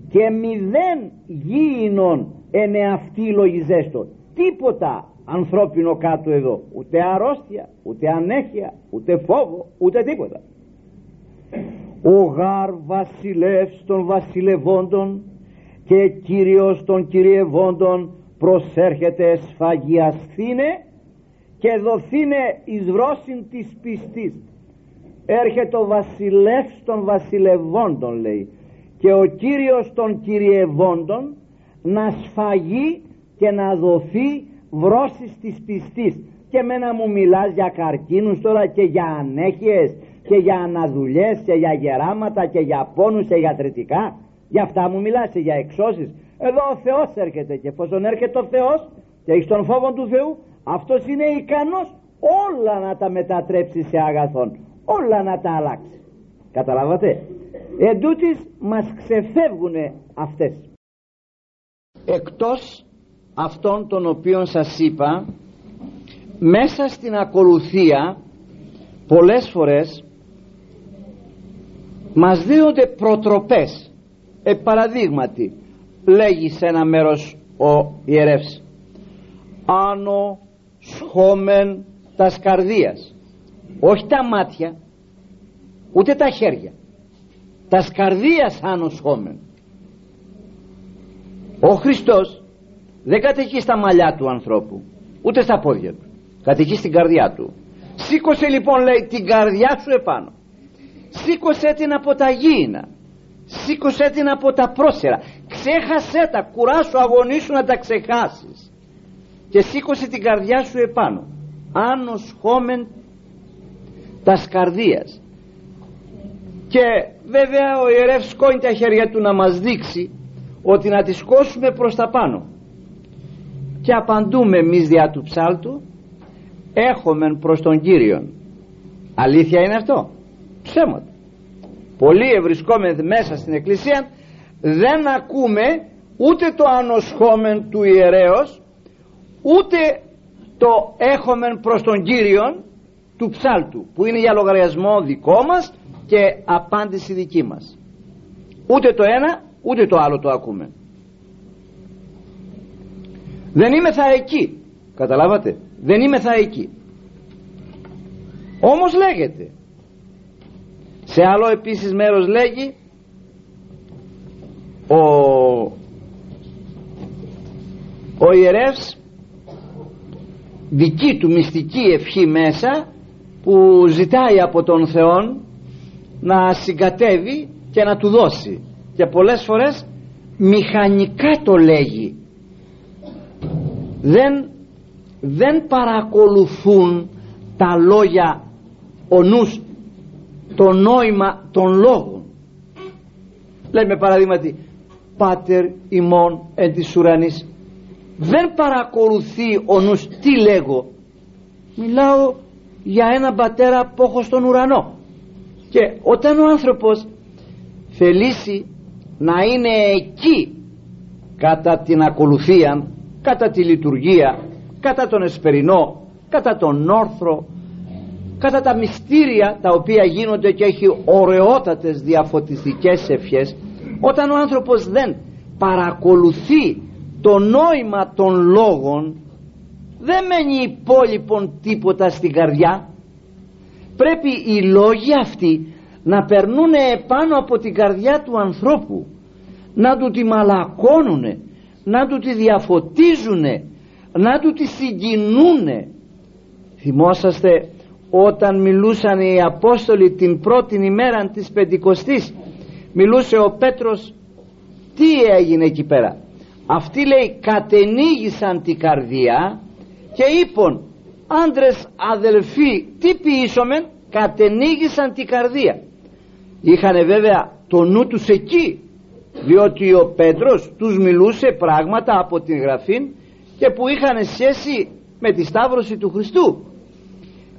και μηδέν γήινον ενεαυτή λογιζέστο τίποτα ανθρώπινο κάτω εδώ. Ούτε αρρώστια ούτε ανέχεια ούτε φόβο ούτε τίποτα. Ο γάρ βασιλεύς των βασιλευόντων και κύριος των κυριευόντων προσέρχεται σφαγιασθήνε και δοθήνε εις βρόσιν της πιστής. Έρχεται ο βασιλεύς των βασιλευόντων λέει και ο κύριος των κυριευόντων να σφαγεί και να δοθεί βρώσεις της πιστής. Και μένα μου μιλάς για καρκίνους τώρα και για ανέχειες και για αναδουλειές και για γεράματα και για πόνους και για τριτικά για αυτά μου μιλάς και για εξώσεις. Εδώ ο Θεός έρχεται και εφόσον έρχεται ο Θεός και έχεις τον φόβο του Θεού αυτός είναι ικανός όλα να τα μετατρέψει σε αγαθόν όλα να τα αλλάξει. Καταλάβατε; Εν τούτης μας ξεφεύγουν αυτές εκτός αυτών των οποίων σας είπα μέσα στην ακολουθία πολλές φορές μας δίνονται προτροπές. Ε, παραδείγματι λέγει σε ένα μέρος ο ιερεύς άνω σχόμεν τα σκαρδίας όχι τα μάτια ούτε τα χέρια. Τα σκαρδίας άνω σχόμεν ο Χριστός δεν κατοικεί στα μαλλιά του ανθρώπου ούτε στα πόδια του. Κατοικεί στην καρδιά του. Σήκωσε λοιπόν λέει την καρδιά σου επάνω. Σήκωσε την από τα γήινα. Σήκωσε την από τα πρόσερα. Ξέχασέ τα κουράσου αγωνίσου να τα ξεχάσεις. Και σήκωσε την καρδιά σου επάνω. Άνω σχόμεν τας σκαρδίας και βέβαια ο ιερεύς σκόνει τα χέρια του να μας δείξει ότι να τη σκόσουμε προς τα πάνω. Και απαντούμε εμείς διά του ψάλτου έχομεν προς τον Κύριον αλήθεια είναι αυτό. Ψέματα. Πολλοί ευρισκόμενοι μέσα στην εκκλησία δεν ακούμε ούτε το ανοσχόμεν του ιερέως ούτε το έχομεν προς τον Κύριον του ψάλτου που είναι για λογαριασμό δικό μας και απάντηση δική μας. Ούτε το ένα ούτε το άλλο το ακούμε. Δεν είμαι θα εκεί. Καταλάβατε; Δεν είμαι θα εκεί. Όμως λέγεται. Σε άλλο επίσης μέρος λέγει ο, ο ιερεύς δική του μυστική ευχή μέσα που ζητάει από τον Θεό να συγκατεύει και να του δώσει και πολλές φορές μηχανικά το λέγει. Δεν, δεν παρακολουθούν τα λόγια ο νους το νόημα των λόγων. Λέμε παραδείγματι πάτερ ημών εν της ουρανής δεν παρακολουθεί ο νους τι λέγω. Μιλάω για έναν πατέρα που έχω στον ουρανό. Και όταν ο άνθρωπος θελήσει να είναι εκεί κατά την ακολουθία κατά τη λειτουργία κατά τον εσπερινό κατά τον όρθρο κατά τα μυστήρια τα οποία γίνονται και έχει ωραιότατες διαφωτιστικές ευχές όταν ο άνθρωπος δεν παρακολουθεί το νόημα των λόγων δεν μένει υπόλοιπον τίποτα στην καρδιά. Πρέπει οι λόγοι αυτοί να περνούν επάνω από την καρδιά του ανθρώπου να του τη μαλακώνουνε να του τη διαφωτίζουνε να του τη συγκινούνε. Θυμόσαστε όταν μιλούσαν οι Απόστολοι την πρώτη ημέρα της Πεντηκοστής μιλούσε ο Πέτρος τι έγινε εκεί πέρα; Αυτοί λέει κατενήγησαν την καρδία και είπαν άντρες αδελφοί τι ποιήσομεν; Κατενήγησαν την καρδία είχαν βέβαια το νου τους εκεί διότι ο Πέτρος τους μιλούσε πράγματα από την Γραφή και που είχαν σχέση με τη Σταύρωση του Χριστού.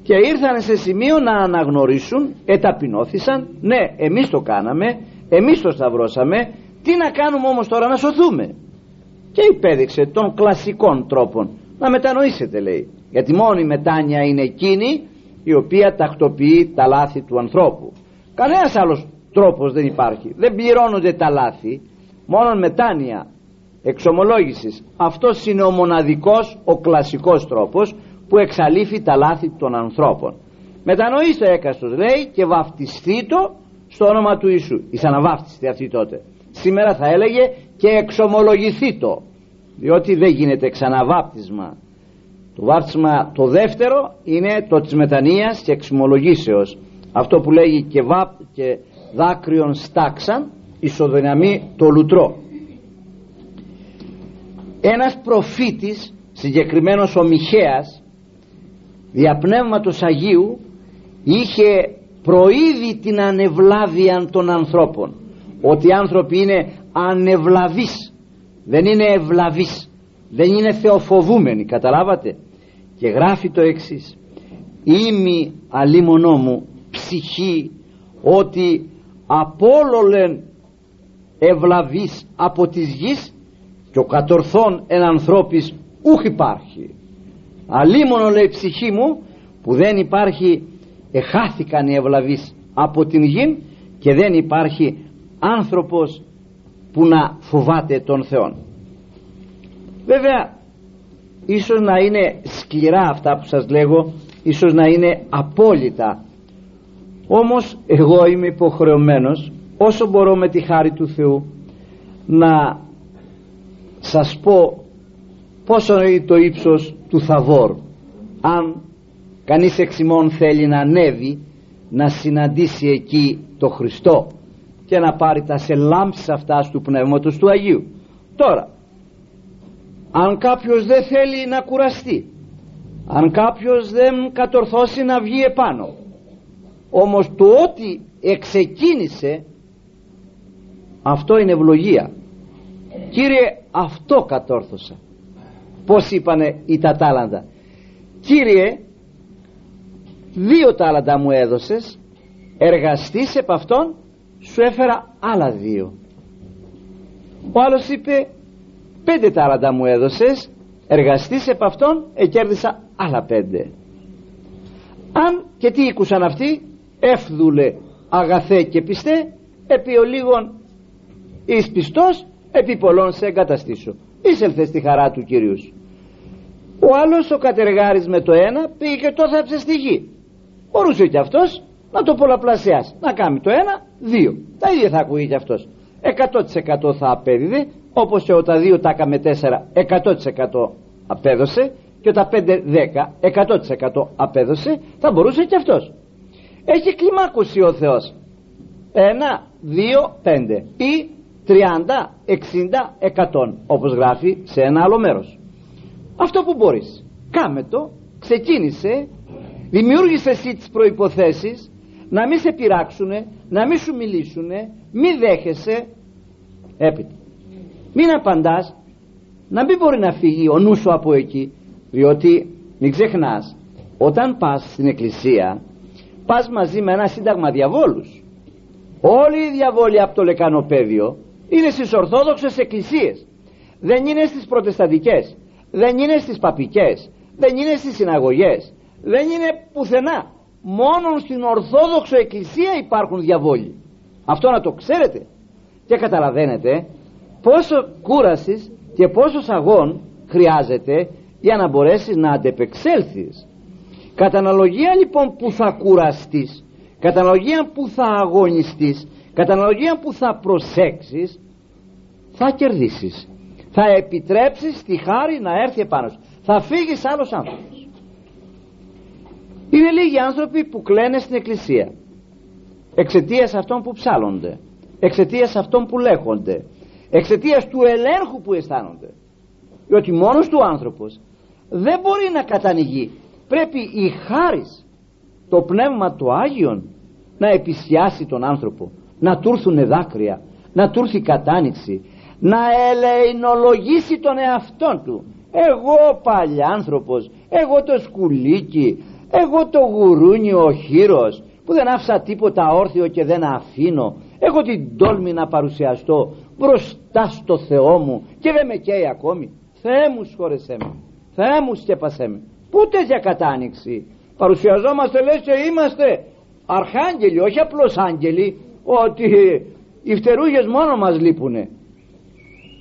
Και ήρθαν σε σημείο να αναγνωρίσουν εταπεινώθησαν ναι εμείς το κάναμε εμείς το σταυρώσαμε τι να κάνουμε όμως τώρα να σωθούμε και υπέδειξε των κλασικών τρόπων. Να μετανοήσετε λέει γιατί μόνο η μετάνοια είναι εκείνη η οποία τακτοποιεί τα λάθη του ανθρώπου κανένας άλλος τρόπος δεν υπάρχει. Δεν πληρώνονται τα λάθη. Μόνο μετάνοια εξομολόγησης. Αυτός είναι ο μοναδικός ο κλασικός τρόπος που εξαλείφει τα λάθη των ανθρώπων. Μετανοήστε έκαστος λέει και βαφτιστεί το στο όνομα του Ιησού. Αναβάφτιστη αυτή τότε. Σήμερα θα έλεγε και εξομολογηθεί το. Διότι δεν γίνεται ξαναβάπτισμα το βάπτισμα το δεύτερο είναι το της μετανοίας και εξομολογήσεως αυτό που λέγει και, βάπ, και δάκρυον στάξαν ισοδυναμεί το λουτρό. Ένας προφήτης συγκεκριμένος ο Μιχαίας διαπνεύματος Αγίου είχε προείδει την ανεβλάβεια των ανθρώπων. Ότι οι άνθρωποι είναι ανεβλαβείς δεν είναι ευλαβείς. Δεν είναι θεοφοβούμενοι. Καταλάβατε; Και γράφει το εξής. «Ήμι αλίμονό μου ψυχή ότι απόλολεν ευλαβής από της γης και ο κατορθών εν ανθρώπης ούχ υπάρχει. Αλίμονο λέει ψυχή μου που δεν υπάρχει εχάθηκαν οι ευλαβείς από την γη και δεν υπάρχει άνθρωπος που να φοβάται τον Θεό βέβαια ίσως να είναι σκληρά αυτά που σας λέγω ίσως να είναι απόλυτα όμως εγώ είμαι υποχρεωμένος όσο μπορώ με τη χάρη του Θεού να σας πω πόσο είναι το ύψος του Θαβόρ. Αν κανείς εξημών θέλει να ανέβει να συναντήσει εκεί το Χριστό και να πάρει τα σε λάμψεις αυτά του Πνεύματος του Αγίου. Τώρα αν κάποιος δεν θέλει να κουραστεί αν κάποιος δεν κατορθώσει να βγει επάνω όμως το ότι εξεκίνησε αυτό είναι ευλογία. Κύριε αυτό κατόρθωσα. Πως είπανε οι τα τάλαντα. Κύριε δύο τάλαντα μου έδωσες εργαστείς επ' αυτόν σου έφερα άλλα δύο. Ο άλλος είπε πέντε τάλαντα μου έδωσες εργαστείς επ' αυτόν εκέρδισα άλλα πέντε. Αν και τι ήκουσαν αυτοί; Εύδουλε αγαθέ και πιστέ επί ολίγων εις πιστός επί πολλών σε εγκαταστήσω. Εισελθε στη χαρά του Κυρίου ο άλλος ο κατεργάρης με το ένα πήγε και το θάψε στη γη. Μπορούσε και αυτός να το πολλαπλασιάσει. Να κάνει το ένα δύο. Τα ίδια θα ακούει και αυτός. 100% θα απέδιδε όπως και όταν δύο τα έκαμε τέσσερα 100% απέδωσε και όταν πέντε δέκα 100% απέδωσε. Θα μπορούσε και αυτός έχει κλιμάκωση ο Θεός. Ένα, δύο, πέντε. Ή 30, 60, 100 όπως γράφει σε ένα άλλο μέρος. Αυτό που μπορείς. Κάμε το, ξεκίνησε. Δημιούργησε εσύ τις προϋποθέσεις να μην σε πειράξουνε να μην σου μιλήσουνε μη δέχεσαι. Έπειτα. Μην απαντάς. Να μην μπορεί να φύγει ο νους σου από εκεί διότι μην ξεχνάς όταν πας στην εκκλησία πας μαζί με ένα σύνταγμα διαβόλους. Όλοι οι διαβόλοι από το λεκανοπέδιο είναι στις ορθόδοξες εκκλησίες. Δεν είναι στις προτεσταντικές. Δεν είναι στις παπικές. Δεν είναι στις συναγωγές. Δεν είναι πουθενά. Μόνο στην ορθόδοξο εκκλησία υπάρχουν διαβόλοι. Αυτό να το ξέρετε. Και καταλαβαίνετε πόσο κούρασης και πόσος αγών χρειάζεται για να μπορέσεις να αντεπεξέλθεις κατά αναλογία λοιπόν που θα κουραστείς. Κατά αναλογία που θα αγωνιστείς. Κατά αναλογία που θα προσέξεις. Θα κερδίσεις. Θα επιτρέψεις τη χάρη να έρθει επάνω σου. Θα φύγεις άλλος άνθρωπος. Είναι λίγοι άνθρωποι που κλαίνε στην εκκλησία. Εξαιτίας αυτών που ψάλλονται. Εξαιτίας αυτών που λέγονται. Εξαιτίας του ελέγχου που αισθάνονται. Διότι μόνος του άνθρωπος δεν μπορεί να κατανοηγεί πρέπει η χάρις το πνεύμα του Άγιον να επισιάσει τον άνθρωπο να του έρθουν δάκρυα να του έρθει κατάνοιξη να ελεηνολογήσει τον εαυτό του. Εγώ παλιάνθρωπος εγώ το σκουλίκι εγώ το γουρούνι ο χείρος που δεν άφησα τίποτα όρθιο και δεν αφήνω έχω την τόλμη να παρουσιαστώ μπροστά στο Θεό μου και δεν με καίει ακόμη. Θεέ μου σχόρεσέ με. Θεέ μου σκέπασέ με πού τέτοια κατάνοιξη; Παρουσιαζόμαστε λες και είμαστε αρχάγγελοι όχι απλώς άγγελοι ότι οι φτερούγες μόνο μας λείπουνε.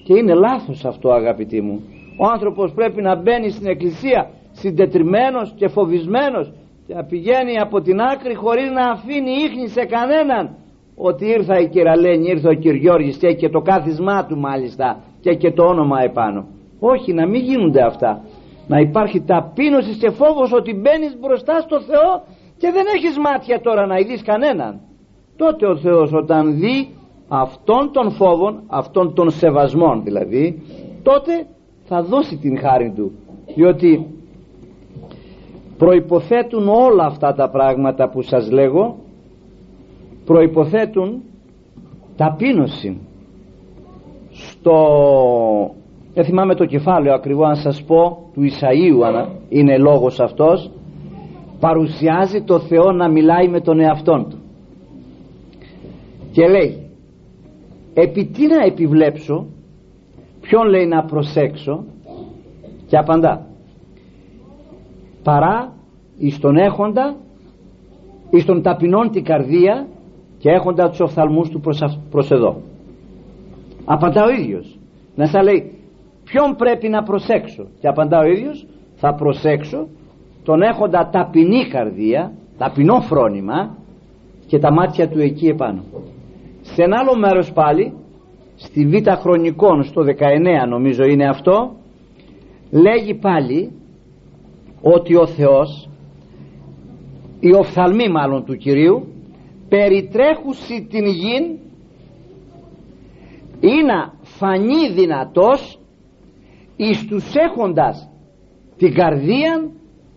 Και είναι λάθος αυτό αγαπητοί μου. Ο άνθρωπος πρέπει να μπαίνει στην εκκλησία συντετριμένος και φοβισμένος και να πηγαίνει από την άκρη χωρίς να αφήνει ίχνη σε κανέναν. Ότι ήρθα η κυραλένη, ήρθε ο Κυριώργης και έχει το κάθισμά του μάλιστα και έχει και το όνομα επάνω. Όχι να μην γίνονται αυτά να υπάρχει ταπείνωσης και φόβος ότι μπαίνεις μπροστά στο Θεό και δεν έχεις μάτια τώρα να ειδείς κανέναν. Τότε ο Θεός όταν δει αυτών των φόβων αυτών των σεβασμών δηλαδή τότε θα δώσει την χάρη του. Διότι προϋποθέτουν όλα αυτά τα πράγματα που σας λέγω προϋποθέτουν ταπείνωση στο δεν θυμάμαι το κεφάλαιο ακριβώς αν σας πω του Ισαΐου αν είναι λόγος αυτός. Παρουσιάζει το Θεό να μιλάει με τον εαυτόν του. Και λέει επί τι να επιβλέψω ποιον λέει να προσέξω και απαντά παρά εις τον έχοντα εις τον ταπεινών την καρδία και έχοντα τους οφθαλμούς του προς, προς εδώ απαντά ο ίδιος να σας λέει ποιον πρέπει να προσέξω. Και απαντά ο ίδιος θα προσέξω τον έχοντα ταπεινή καρδία ταπεινό φρόνημα και τα μάτια του εκεί επάνω. Σε ένα άλλο μέρος πάλι στη Β' Χρονικών στο 19 νομίζω είναι αυτό λέγει πάλι ότι ο Θεός οι οφθαλμοί μάλλον του Κυρίου περιτρέχουσι την γην ή να φανεί δυνατός εις τους έχοντας την καρδία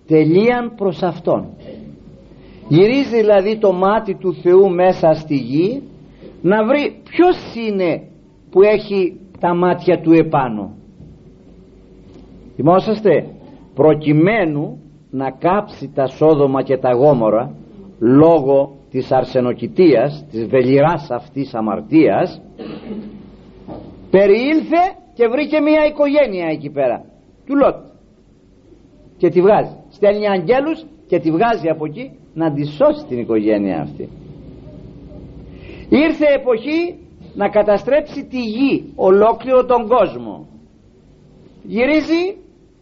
τελείαν προς Αυτόν. Γυρίζει δηλαδή το μάτι του Θεού μέσα στη γη να βρει ποιος είναι που έχει τα μάτια του επάνω. Θυμόσαστε προκειμένου να κάψει τα Σόδομα και τα Γόμορα λόγω της αρσενοκητίας της βεληράς αυτής αμαρτίας περιήλθε και βρήκε μια οικογένεια εκεί πέρα του Λότ. Και τη βγάζει. Στέλνει αγγέλους και τη βγάζει από εκεί να τη σώσει την οικογένεια αυτή. Ήρθε εποχή να καταστρέψει τη γη ολόκληρο τον κόσμο. Γυρίζει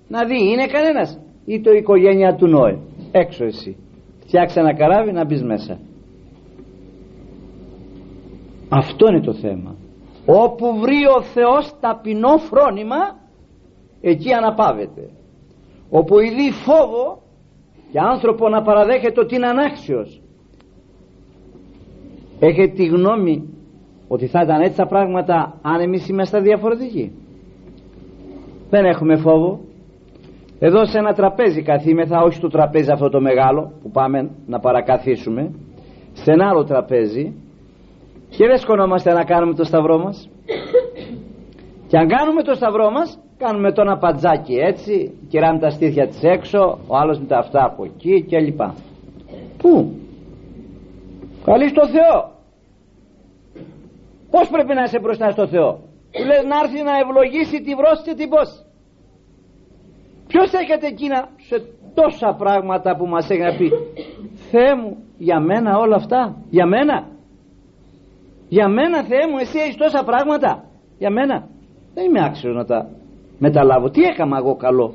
να δει είναι κανένας. Ή το οικογένεια του Νόε. Έξω εσύ. Φτιάξε ένα καράβι να μπεις μέσα. Αυτό είναι το θέμα όπου βρει ο Θεός ταπεινό φρόνημα εκεί αναπαύεται. Όπου ειδεί φόβο και άνθρωπο να παραδέχεται ότι είναι ανάξιος. Έχετε τη γνώμη ότι θα ήταν έτσι τα πράγματα αν εμείς είμαστε διαφορετικοί δεν έχουμε φόβο. Εδώ σε ένα τραπέζι καθήμεθα όχι στο τραπέζι αυτό το μεγάλο που πάμε να παρακαθίσουμε σε ένα άλλο τραπέζι και δεν σκονόμαστε να κάνουμε το σταυρό μας. Και αν κάνουμε το σταυρό μας κάνουμε το ένα πατζάκι έτσι κυράμε τα στήθια της έξω ο άλλος με τα αυτά από εκεί και λοιπά. Πού; Καλή στο Θεό. Πως πρέπει να είσαι μπροστά στο Θεό; Του λες να έρθει να ευλογήσει τη βρώση και την πόση. Ποιος έχετε εκείνα σε τόσα πράγματα που μας έχει πει; Θεέ μου για μένα όλα αυτά για μένα για μένα Θεέ μου εσύ έχεις τόσα πράγματα. Για μένα. Δεν είμαι άξιος να τα μεταλάβω. Τι έκανα εγώ καλό.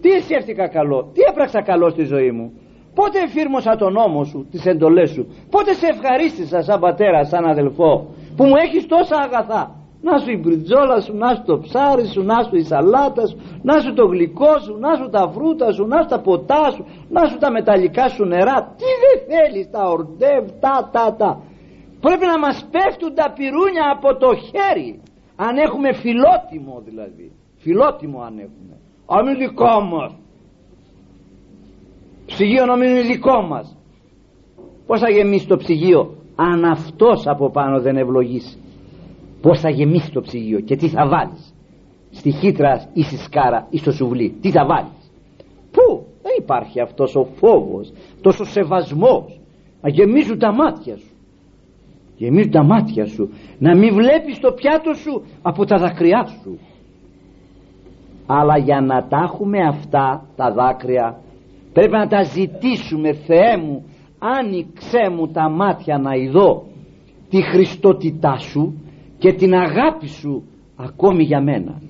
Τι σκέφτηκα καλό. Τι έπραξα καλό στη ζωή μου. Πότε εφήρμοσα τον νόμο σου τις εντολές σου. Πότε σε ευχαρίστησα σαν πατέρα σαν αδελφό που μου έχεις τόσα αγαθά. Να σου η μπριτζόλα σου, να σου το ψάρι σου, να σου η σαλάτα σου, να σου το γλυκό σου, να σου τα φρούτα σου, να σου τα ποτά σου, να σου τα μεταλλικά σου νερά. Τι δεν θέλεις, τα ορντεύ, τα, τα, τα. Πρέπει να μας πέφτουν τα πυρούνια από το χέρι. Αν έχουμε φιλότιμο δηλαδή. Φιλότιμο αν έχουμε. Αν είναι δικό μας. Ψυγείο να μην είναι δικό μας. Πώς θα γεμίσει το ψυγείο αν αυτός από πάνω δεν ευλογήσει πως θα γεμίσει το ψυγείο και τι θα βάλεις στη χύτρα ή στη σκάρα ή στο σουβλί τι θα βάλεις πού; Δεν υπάρχει αυτός ο φόβος τόσο σεβασμός να γεμίζουν τα μάτια σου γεμίζουν τα μάτια σου. Να μην βλέπεις το πιάτο σου από τα δάκρυά σου. Αλλά για να τα έχουμε αυτά τα δάκρυα πρέπει να τα ζητήσουμε Θεέ μου άνοιξέ μου τα μάτια να ειδώ τη χριστότητά σου και την αγάπη σου ακόμη για μένα.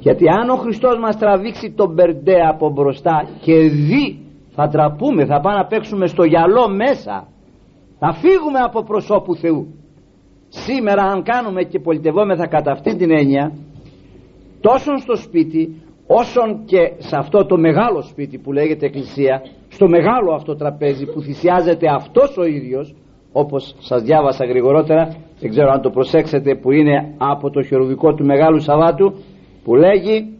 Γιατί αν ο Χριστός μας τραβήξει τον μπερντέ από μπροστά και δει θα τραπούμε θα πάμε να παίξουμε στο γυαλό μέσα θα φύγουμε από προσώπου Θεού. Σήμερα αν κάνουμε και πολιτευόμεθα κατά αυτή την έννοια τόσο στο σπίτι όσον και σε αυτό το μεγάλο σπίτι που λέγεται εκκλησία στο μεγάλο αυτό τραπέζι που θυσιάζεται αυτός ο ίδιος όπως σας διάβασα γρηγορότερα δεν ξέρω αν το προσέξετε που είναι από το χειρουργικό του Μεγάλου Σαββάτου που λέγει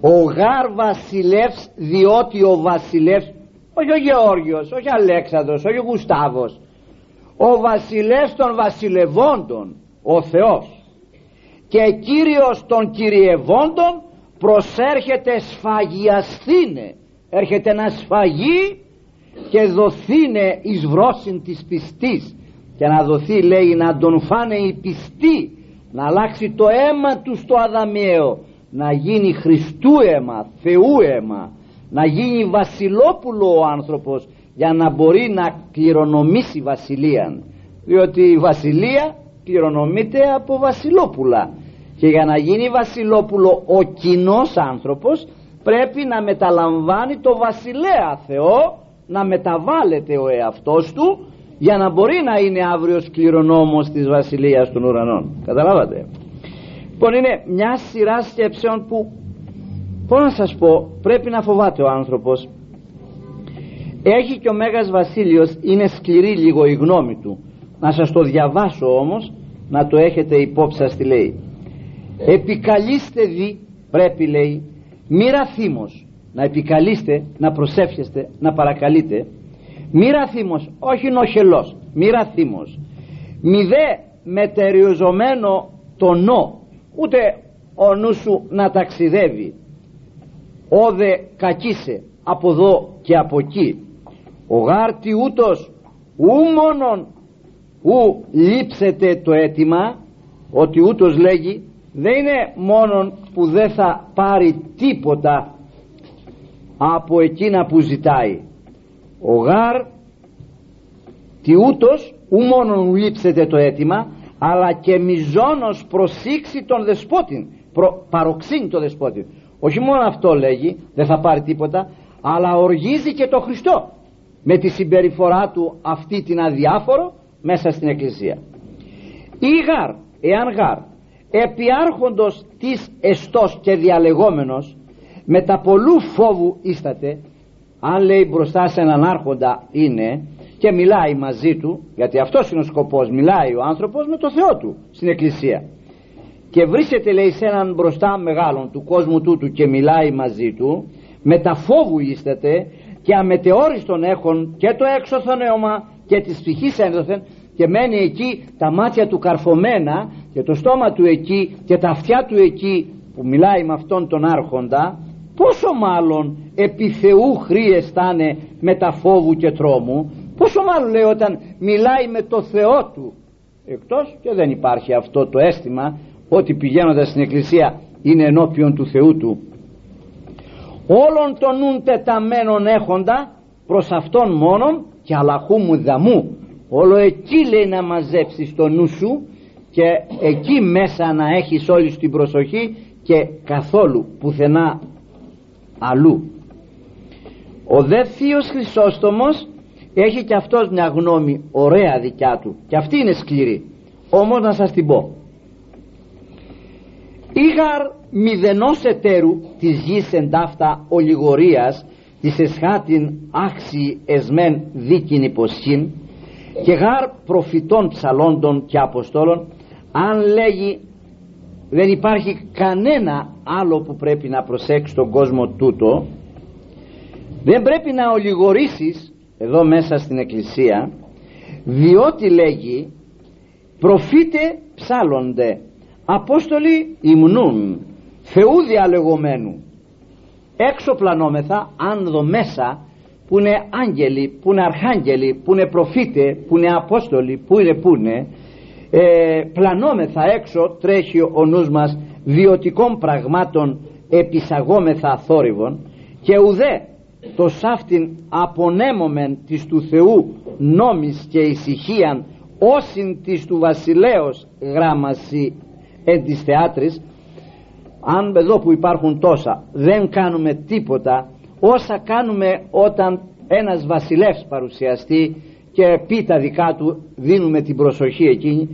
ο γάρ βασιλεύς διότι ο βασιλεύς όχι ο Γεώργιος, όχι ο Αλέξανδρος, όχι ο Γουστάβος. Ο βασιλεύς των βασιλευόντων ο Θεός. Και κύριος των κυριευόντων προσέρχεται σφαγιαστήνε. Έρχεται να σφαγεί και δοθήνε εις βρόσιν της πιστής. Και να δοθεί λέει να τον φάνε οι πιστοί να αλλάξει το αίμα του στο Αδαμιαίο να γίνει Χριστού αίμα, Θεού αίμα να γίνει βασιλόπουλο ο άνθρωπος για να μπορεί να κληρονομήσει βασιλεία. Διότι η βασιλεία κληρονομείται από βασιλόπουλα. Και για να γίνει βασιλόπουλο ο κοινός άνθρωπος πρέπει να μεταλαμβάνει το βασιλέα Θεό να μεταβάλλεται ο εαυτός του για να μπορεί να είναι αύριος κληρονόμος της βασιλείας των ουρανών. Καταλάβατε. Λοιπόν είναι μια σειρά σκέψεων που πώς να σας πω πρέπει να φοβάται ο άνθρωπος. Έχει και ο Μέγας Βασίλειος είναι σκληρή λίγο η γνώμη του. Να σας το διαβάσω όμως να το έχετε υπόψη σας τι λέει. Επικαλείστε δι πρέπει λέει μοίρα θύμος να επικαλείστε, να προσεύχεστε, να παρακαλείτε. Μοίρα θύμος, όχι νοχελός μοίρα θύμος μη δε μετεριοζωμένο το νο ούτε ο νου σου να ταξιδεύει όδε κακίσε από εδώ και από εκεί. Ο γάρτη ούτως ου μόνον ου λείψετε το αίτημα ότι ούτως λέγει δεν είναι μόνον που δεν θα πάρει τίποτα από εκείνα που ζητάει ο γάρ τι ούτως ου μόνον λείψετε το αίτημα αλλά και μιζώνος προσήξει τον δεσπότην προ, παροξύνει το δεσπότη όχι μόνο αυτό λέγει δεν θα πάρει τίποτα αλλά οργίζει και το Χριστό με τη συμπεριφορά του αυτή την αδιάφορο μέσα στην εκκλησία. Ή γάρ εάν γάρ επιάρχοντος της εστός και διαλεγόμενος με τα πολλού φόβου ίσταται αν λέει μπροστά σε έναν άρχοντα είναι και μιλάει μαζί του γιατί αυτός είναι ο σκοπός μιλάει ο άνθρωπος με το Θεό του στην εκκλησία και βρίσκεται λέει σε έναν μπροστά μεγάλον του κόσμου τούτου και μιλάει μαζί του με τα φόβου ίσταται και αμετεόριστον έχουν και το έξωθον αίωμα και της ψυχής ένδοθεν και μένει εκεί τα μάτια του καρφωμένα και το στόμα του εκεί και τα αυτιά του εκεί που μιλάει με αυτόν τον άρχοντα πόσο μάλλον επί Θεού χρήεστάνε με τα φόβου και τρόμου πόσο μάλλον λέει όταν μιλάει με το Θεό του. Εκτός και δεν υπάρχει αυτό το αίσθημα ότι πηγαίνοντας στην εκκλησία είναι ενώπιον του Θεού του. Όλων των νουν τεταμένων έχοντα προς αυτόν μόνον και αλαχού μου δαμού. Όλο εκεί λέει να μαζέψεις το νου σου και εκεί μέσα να έχεις όλη την προσοχή και καθόλου πουθενά αλλού. Ο δε θείος Χρυσόστομος έχει και αυτός μια γνώμη ωραία δικιά του και αυτή είναι σκληρή. Όμως να σας την πω Ήγαρ μηδενός εταίρου της γης εντάφτα ολιγορίας της εσχάτην άξι εσμέν δίκην υποσχήν και γάρ προφητών ψαλόντων και αποστόλων αν λέγει δεν υπάρχει κανένα άλλο που πρέπει να προσέξει τον κόσμο τούτο. Δεν πρέπει να ολιγορήσεις εδώ μέσα στην εκκλησία διότι λέγει προφήτε ψάλλονται Απόστολοι υμνούν Θεού διαλεγωμένου έξω πλανόμεθα αν δω μέσα που είναι άγγελοι, που είναι αρχάγγελοι, που είναι προφήτε, που είναι απόστολοι, που είναι που είναι ε, πλανόμεθα έξω τρέχει ο νους μας βιωτικών πραγμάτων επισαγόμεθα θόρυβων και ουδέ το σάφτην απονέμομεν της του Θεού νόμις και ησυχίαν όσην της του βασιλέως γράμμαση εν της θεάτρης αν εδώ που υπάρχουν τόσα δεν κάνουμε τίποτα όσα κάνουμε όταν ένας βασιλεύς παρουσιαστεί και πει τα δικά του δίνουμε την προσοχή εκείνη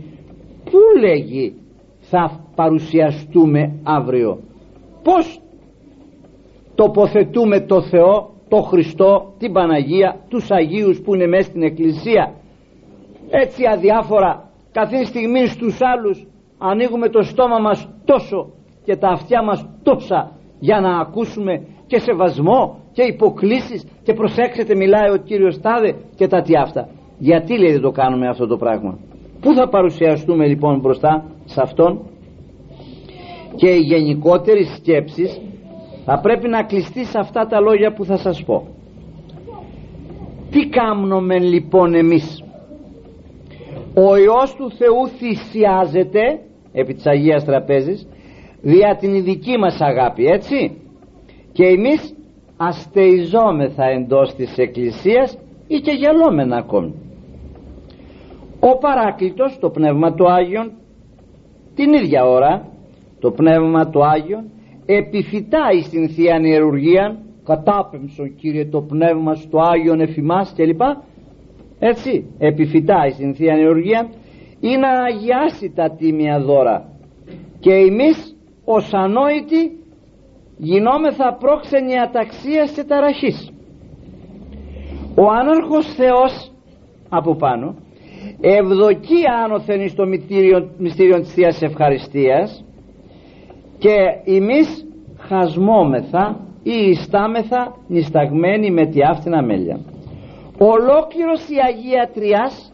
πού λέγει θα παρουσιαστούμε αύριο; Πως τοποθετούμε το Θεό το Χριστό, την Παναγία τους Αγίους που είναι μέσα στην Εκκλησία; Έτσι αδιάφορα καθήν στιγμή στους άλλους ανοίγουμε το στόμα μας τόσο και τα αυτιά μας τόσα για να ακούσουμε και σεβασμό και υποκλήσεις. Και προσέξτε μιλάει ο Κύριος Τάδε και τα τι αυτά. Γιατί λέει δεν το κάνουμε αυτό το πράγμα. Πού θα παρουσιαστούμε λοιπόν μπροστά σε αυτόν; Και η γενικότερη σκέψη θα πρέπει να κλειστεί σε αυτά τα λόγια που θα σας πω. Τι κάνουμε λοιπόν εμείς; Ο Υιός του Θεού θυσιάζεται επί της Αγίας Τραπέζης δια την δική μας αγάπη έτσι. Και εμείς αστεϊζόμεθα εντός της Εκκλησίας ή και γελόμενα ακόμη. Ο Παράκλητος το Πνεύμα του Άγιον την ίδια ώρα το Πνεύμα του Άγιον επιφυτάει στην Θεία Ιερουργία κατάπεμψον Κύριε το Πνεύμα στο Άγιον εφημάς κλπ. Έτσι επιφυτάει στην Θεία Ιερουργία ή να αγιάσει τα τίμια δώρα. Και εμείς ως ανόητοι γινόμεθα πρόξενη αταξίας και ταραχής. Ο άναρχος Θεός από πάνω ευδοκεί άνωθεν στο μυστήριο, μυστήριο της Θείας Ευχαριστίας και εμείς χασμόμεθα ή ιστάμεθα νησταγμένοι με τη άφθηνα μέλια. Ολόκληρος η Αγία Τριάς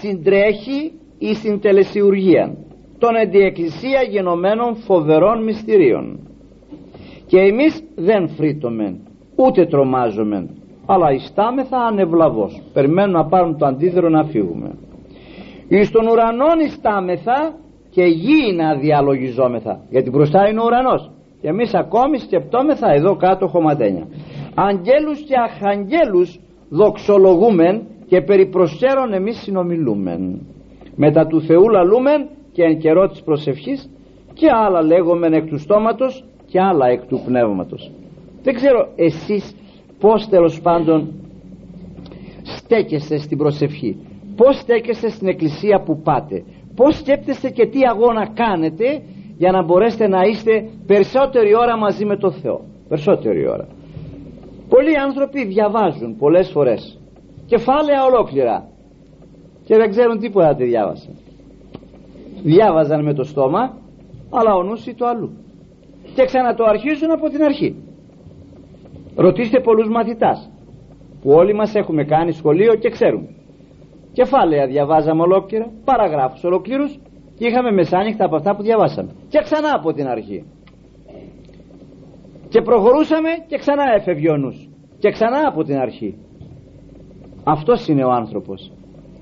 συντρέχει η συντελεσιουργία των εντιεκκλησία γενομένων φοβερών μυστηρίων. Και εμείς δεν φρύτωμεν ούτε τρομάζομεν αλλά ιστάμεθα ανεβλαβώς περιμένουν να πάρουν το αντίδρο να φύγουμε. Εις τον ουρανόν ιστάμεθα και γη να διαλογιζόμεθα γιατί μπροστά είναι ο ουρανός. Και εμείς ακόμη σκεπτόμεθα εδώ κάτω χωματένια. Αγγέλους και αχαγγέλους δοξολογούμεν και περί προσέρων εμείς συνομιλούμεν. Μετά του Θεού λαλούμεν και εν καιρό της προσευχής και άλλα λέγομεν εκ του στόματος και άλλα εκ του πνεύματος. Δεν ξέρω εσείς πως τέλος πάντων στέκεστε στην προσευχή. Πως στέκεστε στην εκκλησία που πάτε. Πως σκέπτεστε και τι αγώνα κάνετε για να μπορέσετε να είστε περισσότερη ώρα μαζί με το Θεό. Περισσότερη ώρα. Πολλοί άνθρωποι διαβάζουν πολλές φορές κεφάλαια ολόκληρα. Και δεν ξέρουν τίποτα τι διάβασαν. Διάβαζαν με το στόμα αλλά ο νους το αλλού. Και ξανατοαρχίζουν από την αρχή. Ρωτήστε πολλούς μαθητάς που όλοι μας έχουμε κάνει σχολείο και ξέρουμε. Κεφάλαια διαβάζαμε ολόκληρα παραγράφους ολοκλήρους και είχαμε μεσάνυχτα από αυτά που διαβάσαμε. Και ξανά από την αρχή. Και προχωρούσαμε και ξανά έφευγε ο νους. Και ξανά από την αρχή αυτός είναι ο άνθρωπος.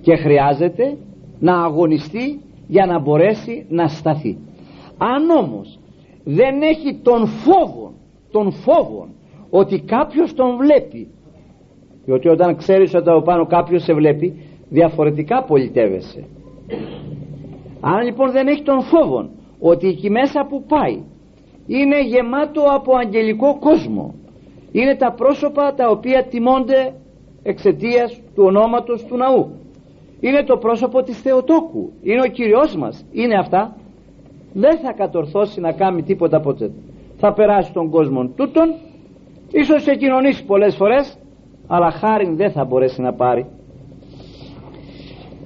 Και χρειάζεται να αγωνιστεί για να μπορέσει να σταθεί. Αν όμως δεν έχει τον φόβο τον φόβο ότι κάποιος τον βλέπει διότι όταν ξέρεις ότι από πάνω κάποιος σε βλέπει διαφορετικά πολιτεύεσαι. Αν λοιπόν δεν έχει τον φόβο ότι εκεί μέσα που πάει είναι γεμάτο από αγγελικό κόσμο είναι τα πρόσωπα τα οποία τιμώνται εξαιτίας του ονόματος του ναού. Είναι το πρόσωπο της Θεοτόκου. Είναι ο Κυριός μας. Είναι αυτά. Δεν θα κατορθώσει να κάνει τίποτα ποτέ. Θα περάσει τον κόσμο τούτον. Ίσως σε κοινωνήσει πολλές φορές αλλά χάρη δεν θα μπορέσει να πάρει.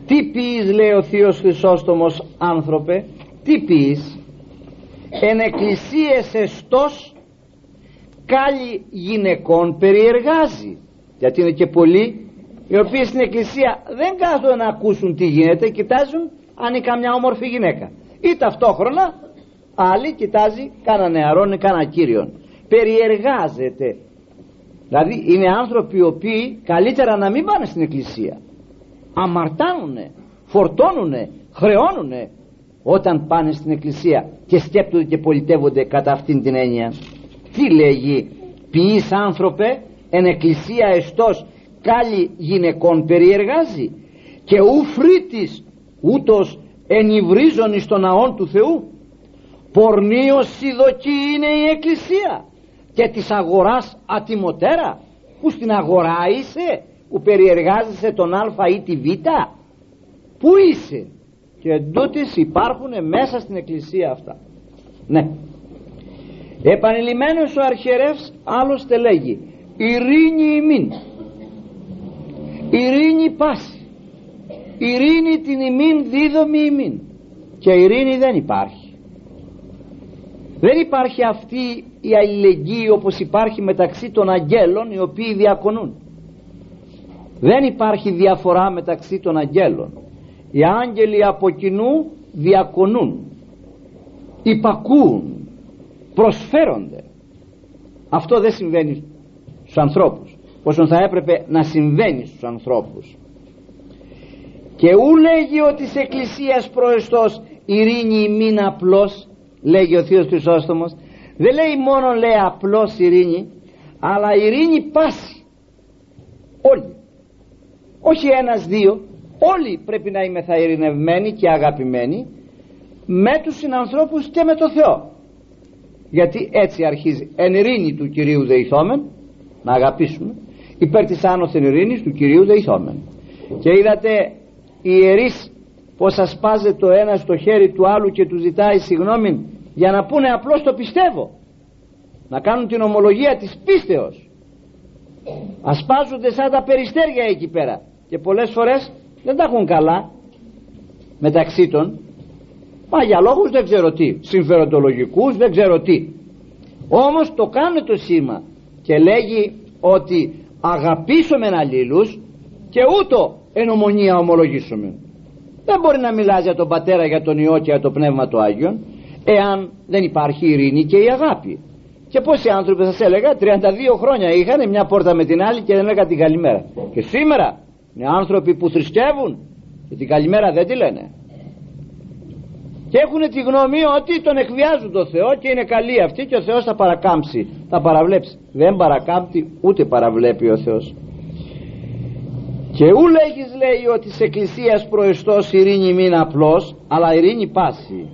Τι ποιείς λέει ο Θείος Χρυσόστομος άνθρωπε; Τι ποιείς εν εκκλησίες εστός κάλλη γυναικών περιεργάζει γιατί είναι και πολλοί οι οποίοι στην εκκλησία δεν κάθονται να ακούσουν τι γίνεται κοιτάζουν αν είναι καμιά όμορφη γυναίκα. Ή ταυτόχρονα άλλοι κοιτάζει κάνα νεαρόν ή κάνα κύριον. Περιεργάζεται. Δηλαδή είναι άνθρωποι οι οποίοι καλύτερα να μην πάνε στην εκκλησία. Αμαρτάνουνε φορτώνουνε χρεώνουνε όταν πάνε στην εκκλησία και σκέπτονται και πολιτεύονται κατά αυτήν την έννοια. Τι λέγει ποιείς άνθρωπε εν εκκλησία εστός κάλλη γυναικών περιεργάζει και ου φρύτης ούτως ενυβρίζων εις τον ναόν του Θεού. Πορνίος σιδοκή είναι η εκκλησία και της αγοράς ατιμωτέρα που στην αγορά είσαι που περιεργάζεσαι τον α ή τη β. Που είσαι; Και εντούτοις υπάρχουν μέσα στην εκκλησία αυτά. Ναι. Επανειλημμένος ο αρχιερεύς άλλωστε λέγει ειρήνη ημίν. Ειρήνη πάση. Ειρήνη την ημίν δίδομη ημίν. Και ειρήνη δεν υπάρχει. Δεν υπάρχει αυτή η αλληλεγγύη όπως υπάρχει μεταξύ των αγγέλων οι οποίοι διακονούν. Δεν υπάρχει διαφορά μεταξύ των αγγέλων. Οι άγγελοι από κοινού διακονούν υπακούουν προσφέρονται. Αυτό δεν συμβαίνει στους ανθρώπους όσο θα έπρεπε να συμβαίνει στους ανθρώπους. Και ού λέγει ότι σε εκκλησίας προεστός ειρήνη μην απλώς λέγει ο Θείος Χρυσόστομος δεν λέει μόνο λέει απλώς ειρήνη αλλά ειρήνη πάση. Όλοι. Όχι ένας δύο. Όλοι πρέπει να είμαι θα ειρηνευμένοι και αγαπημένοι με τους συνανθρώπους και με το Θεό. Γιατί έτσι αρχίζει εν ειρήνη του Κυρίου Δεϊθόμεν να αγαπήσουμε. Υπέρ της άνωθεν ειρήνης του Κυρίου Δεϊθόμεν. Και είδατε οι ιερείς πως ασπάζεται το ένα στο χέρι του άλλου και τους ζητάει συγγνώμη για να πούνε απλώς το πιστεύω. Να κάνουν την ομολογία της πίστεως. Ασπάζονται σαν τα περιστέρια εκεί πέρα. Και πολλές φορές δεν τα έχουν καλά μεταξύ των. Μα για λόγους δεν ξέρω τι. Συμφεροντολογικούς δεν ξέρω τι. Όμως το κάνει το σήμα και λέγει ότι αγαπήσουμε αλλήλους και ούτω εν ομονία ομολογήσουμε δεν μπορεί να μιλάς για τον πατέρα για τον Υιό και για το Πνεύμα του Άγιον εάν δεν υπάρχει ειρήνη και η αγάπη. Και πόσοι άνθρωποι σας έλεγα 32 χρόνια είχαν μια πόρτα με την άλλη και δεν έλεγα την καλημέρα και σήμερα είναι άνθρωποι που θρησκεύουν και την καλημέρα δεν τη λένε και έχουν τη γνώμη ότι τον εκβιάζουν το Θεό και είναι καλή αυτή και ο Θεός θα παρακάμψει. Θα παραβλέψει. Δεν παρακάμπτει ούτε παραβλέπει ο Θεός. Και ού λέγεις λέει ότι σε εκκλησίας προεστός ειρήνη μην απλώς αλλά ειρήνη πάση.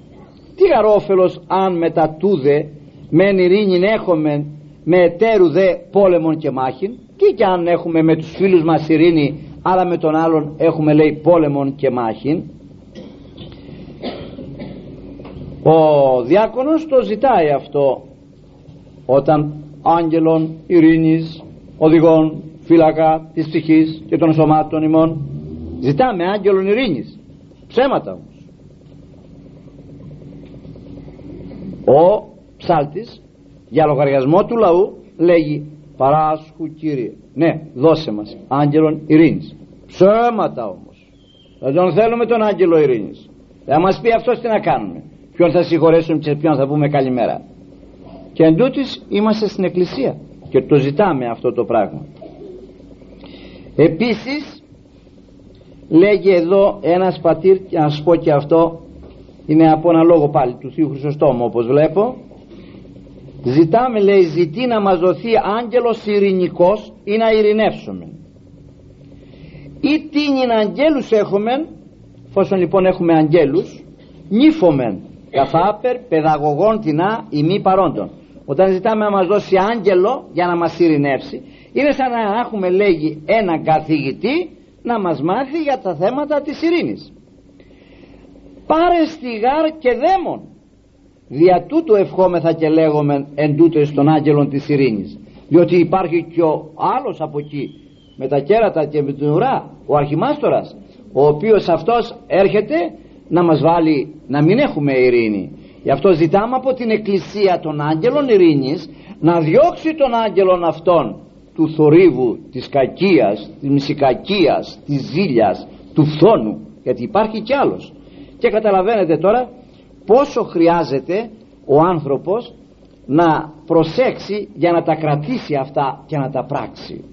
Τι αρόφελος αν μετά τούδε μεν ειρήνη έχουμε με εταίρου δε πόλεμον και μάχην. Τι κι αν έχουμε με τους φίλους μας ειρήνη αλλά με τον άλλον έχουμε λέει πόλεμον και μάχην ο διάκονος το ζητάει αυτό. Όταν άγγελων ειρήνης οδηγών φύλακα της ψυχής και των σωμάτων ημών ζητάμε άγγελων ειρήνης. Ψέματα όμως. Ο ψάλτης για λογαριασμό του λαού λέγει παράσχου Κύριε ναι δώσε μας άγγελον ειρήνης. Ψέματα όμως. Δεν τον θέλουμε τον άγγελο ειρήνης. Θα μας πει αυτός τι να κάνουμε ποιον θα συγχωρέσουμε και ποιον θα πούμε καλημέρα. Και εν είμαστε στην εκκλησία και το ζητάμε αυτό το πράγμα. Επίσης λέγει εδώ ένας πατήρ και να σας πω και αυτό είναι από ένα λόγο πάλι του Θείου Χρυσοστόμου όπως βλέπω. Ζητάμε λέει ζητεί να μας δοθεί άγγελος ειρηνικός ή να ειρηνεύσουμε ή τίνην αγγέλους έχουμε φόσον λοιπόν έχουμε αγγέλους νύφομεν καθάπερ παιδαγωγών τεινά ή μη παρόντων. Όταν ζητάμε να μας δώσει άγγελο για να μας ειρηνεύσει είναι σαν να έχουμε λέγει έναν καθηγητή να μας μάθει για τα θέματα της ειρήνης. Πάρε στιγάρ και δαίμον. Δια τούτου ευχόμεθα και λέγομαι εν τούτο των άγγελων της ειρήνης. Διότι υπάρχει και ο άλλος από εκεί με τα κέρατα και με την ουρά ο αρχιμάστορας ο οποίος αυτός έρχεται να μας βάλει να μην έχουμε ειρήνη. Γι' αυτό ζητάμε από την εκκλησία των άγγελων ειρήνης να διώξει τον άγγελον αυτόν του θορύβου, της κακίας, της μυσικακίας, της ζήλιας, του φθόνου γιατί υπάρχει κι άλλος. Και καταλαβαίνετε τώρα πόσο χρειάζεται ο άνθρωπος να προσέξει για να τα κρατήσει αυτά και να τα πράξει.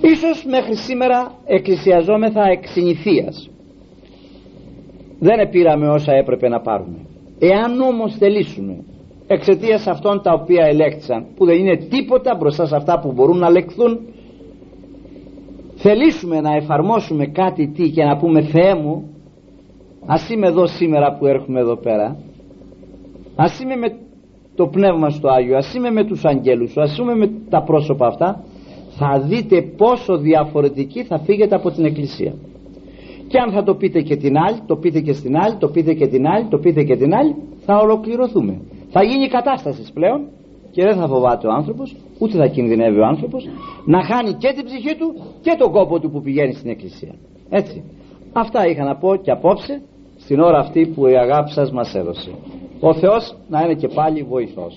Ίσως μέχρι σήμερα εκκλησιαζόμεθα εξ δεν επήραμε όσα έπρεπε να πάρουμε. Εάν όμως θελήσουμε εξαιτίας αυτών τα οποία ελέγχθησαν που δεν είναι τίποτα μπροστά σε αυτά που μπορούν να λεχθούν θελήσουμε να εφαρμόσουμε κάτι τι και να πούμε Θεέ μου ας είμαι εδώ σήμερα που έρχομαι εδώ πέρα ας είμαι με το πνεύμα στο Άγιο ας είμαι με τους αγγέλους ας είμαι με τα πρόσωπα αυτά θα δείτε πόσο διαφορετική θα φύγετε από την εκκλησία και αν θα το πείτε και την άλλη το πείτε και στην άλλη το πείτε και την άλλη το πείτε και την άλλη θα ολοκληρωθούμε. Θα γίνει κατάστασης πλέον και δεν θα φοβάται ο άνθρωπος ούτε θα κινδυνεύει ο άνθρωπος να χάνει και την ψυχή του και τον κόπο του που πηγαίνει στην εκκλησία. Έτσι. Αυτά είχα να πω και απόψε στην ώρα αυτή που η αγάπη σας μας έδωσε. Ο Θεός να είναι και πάλι βοηθός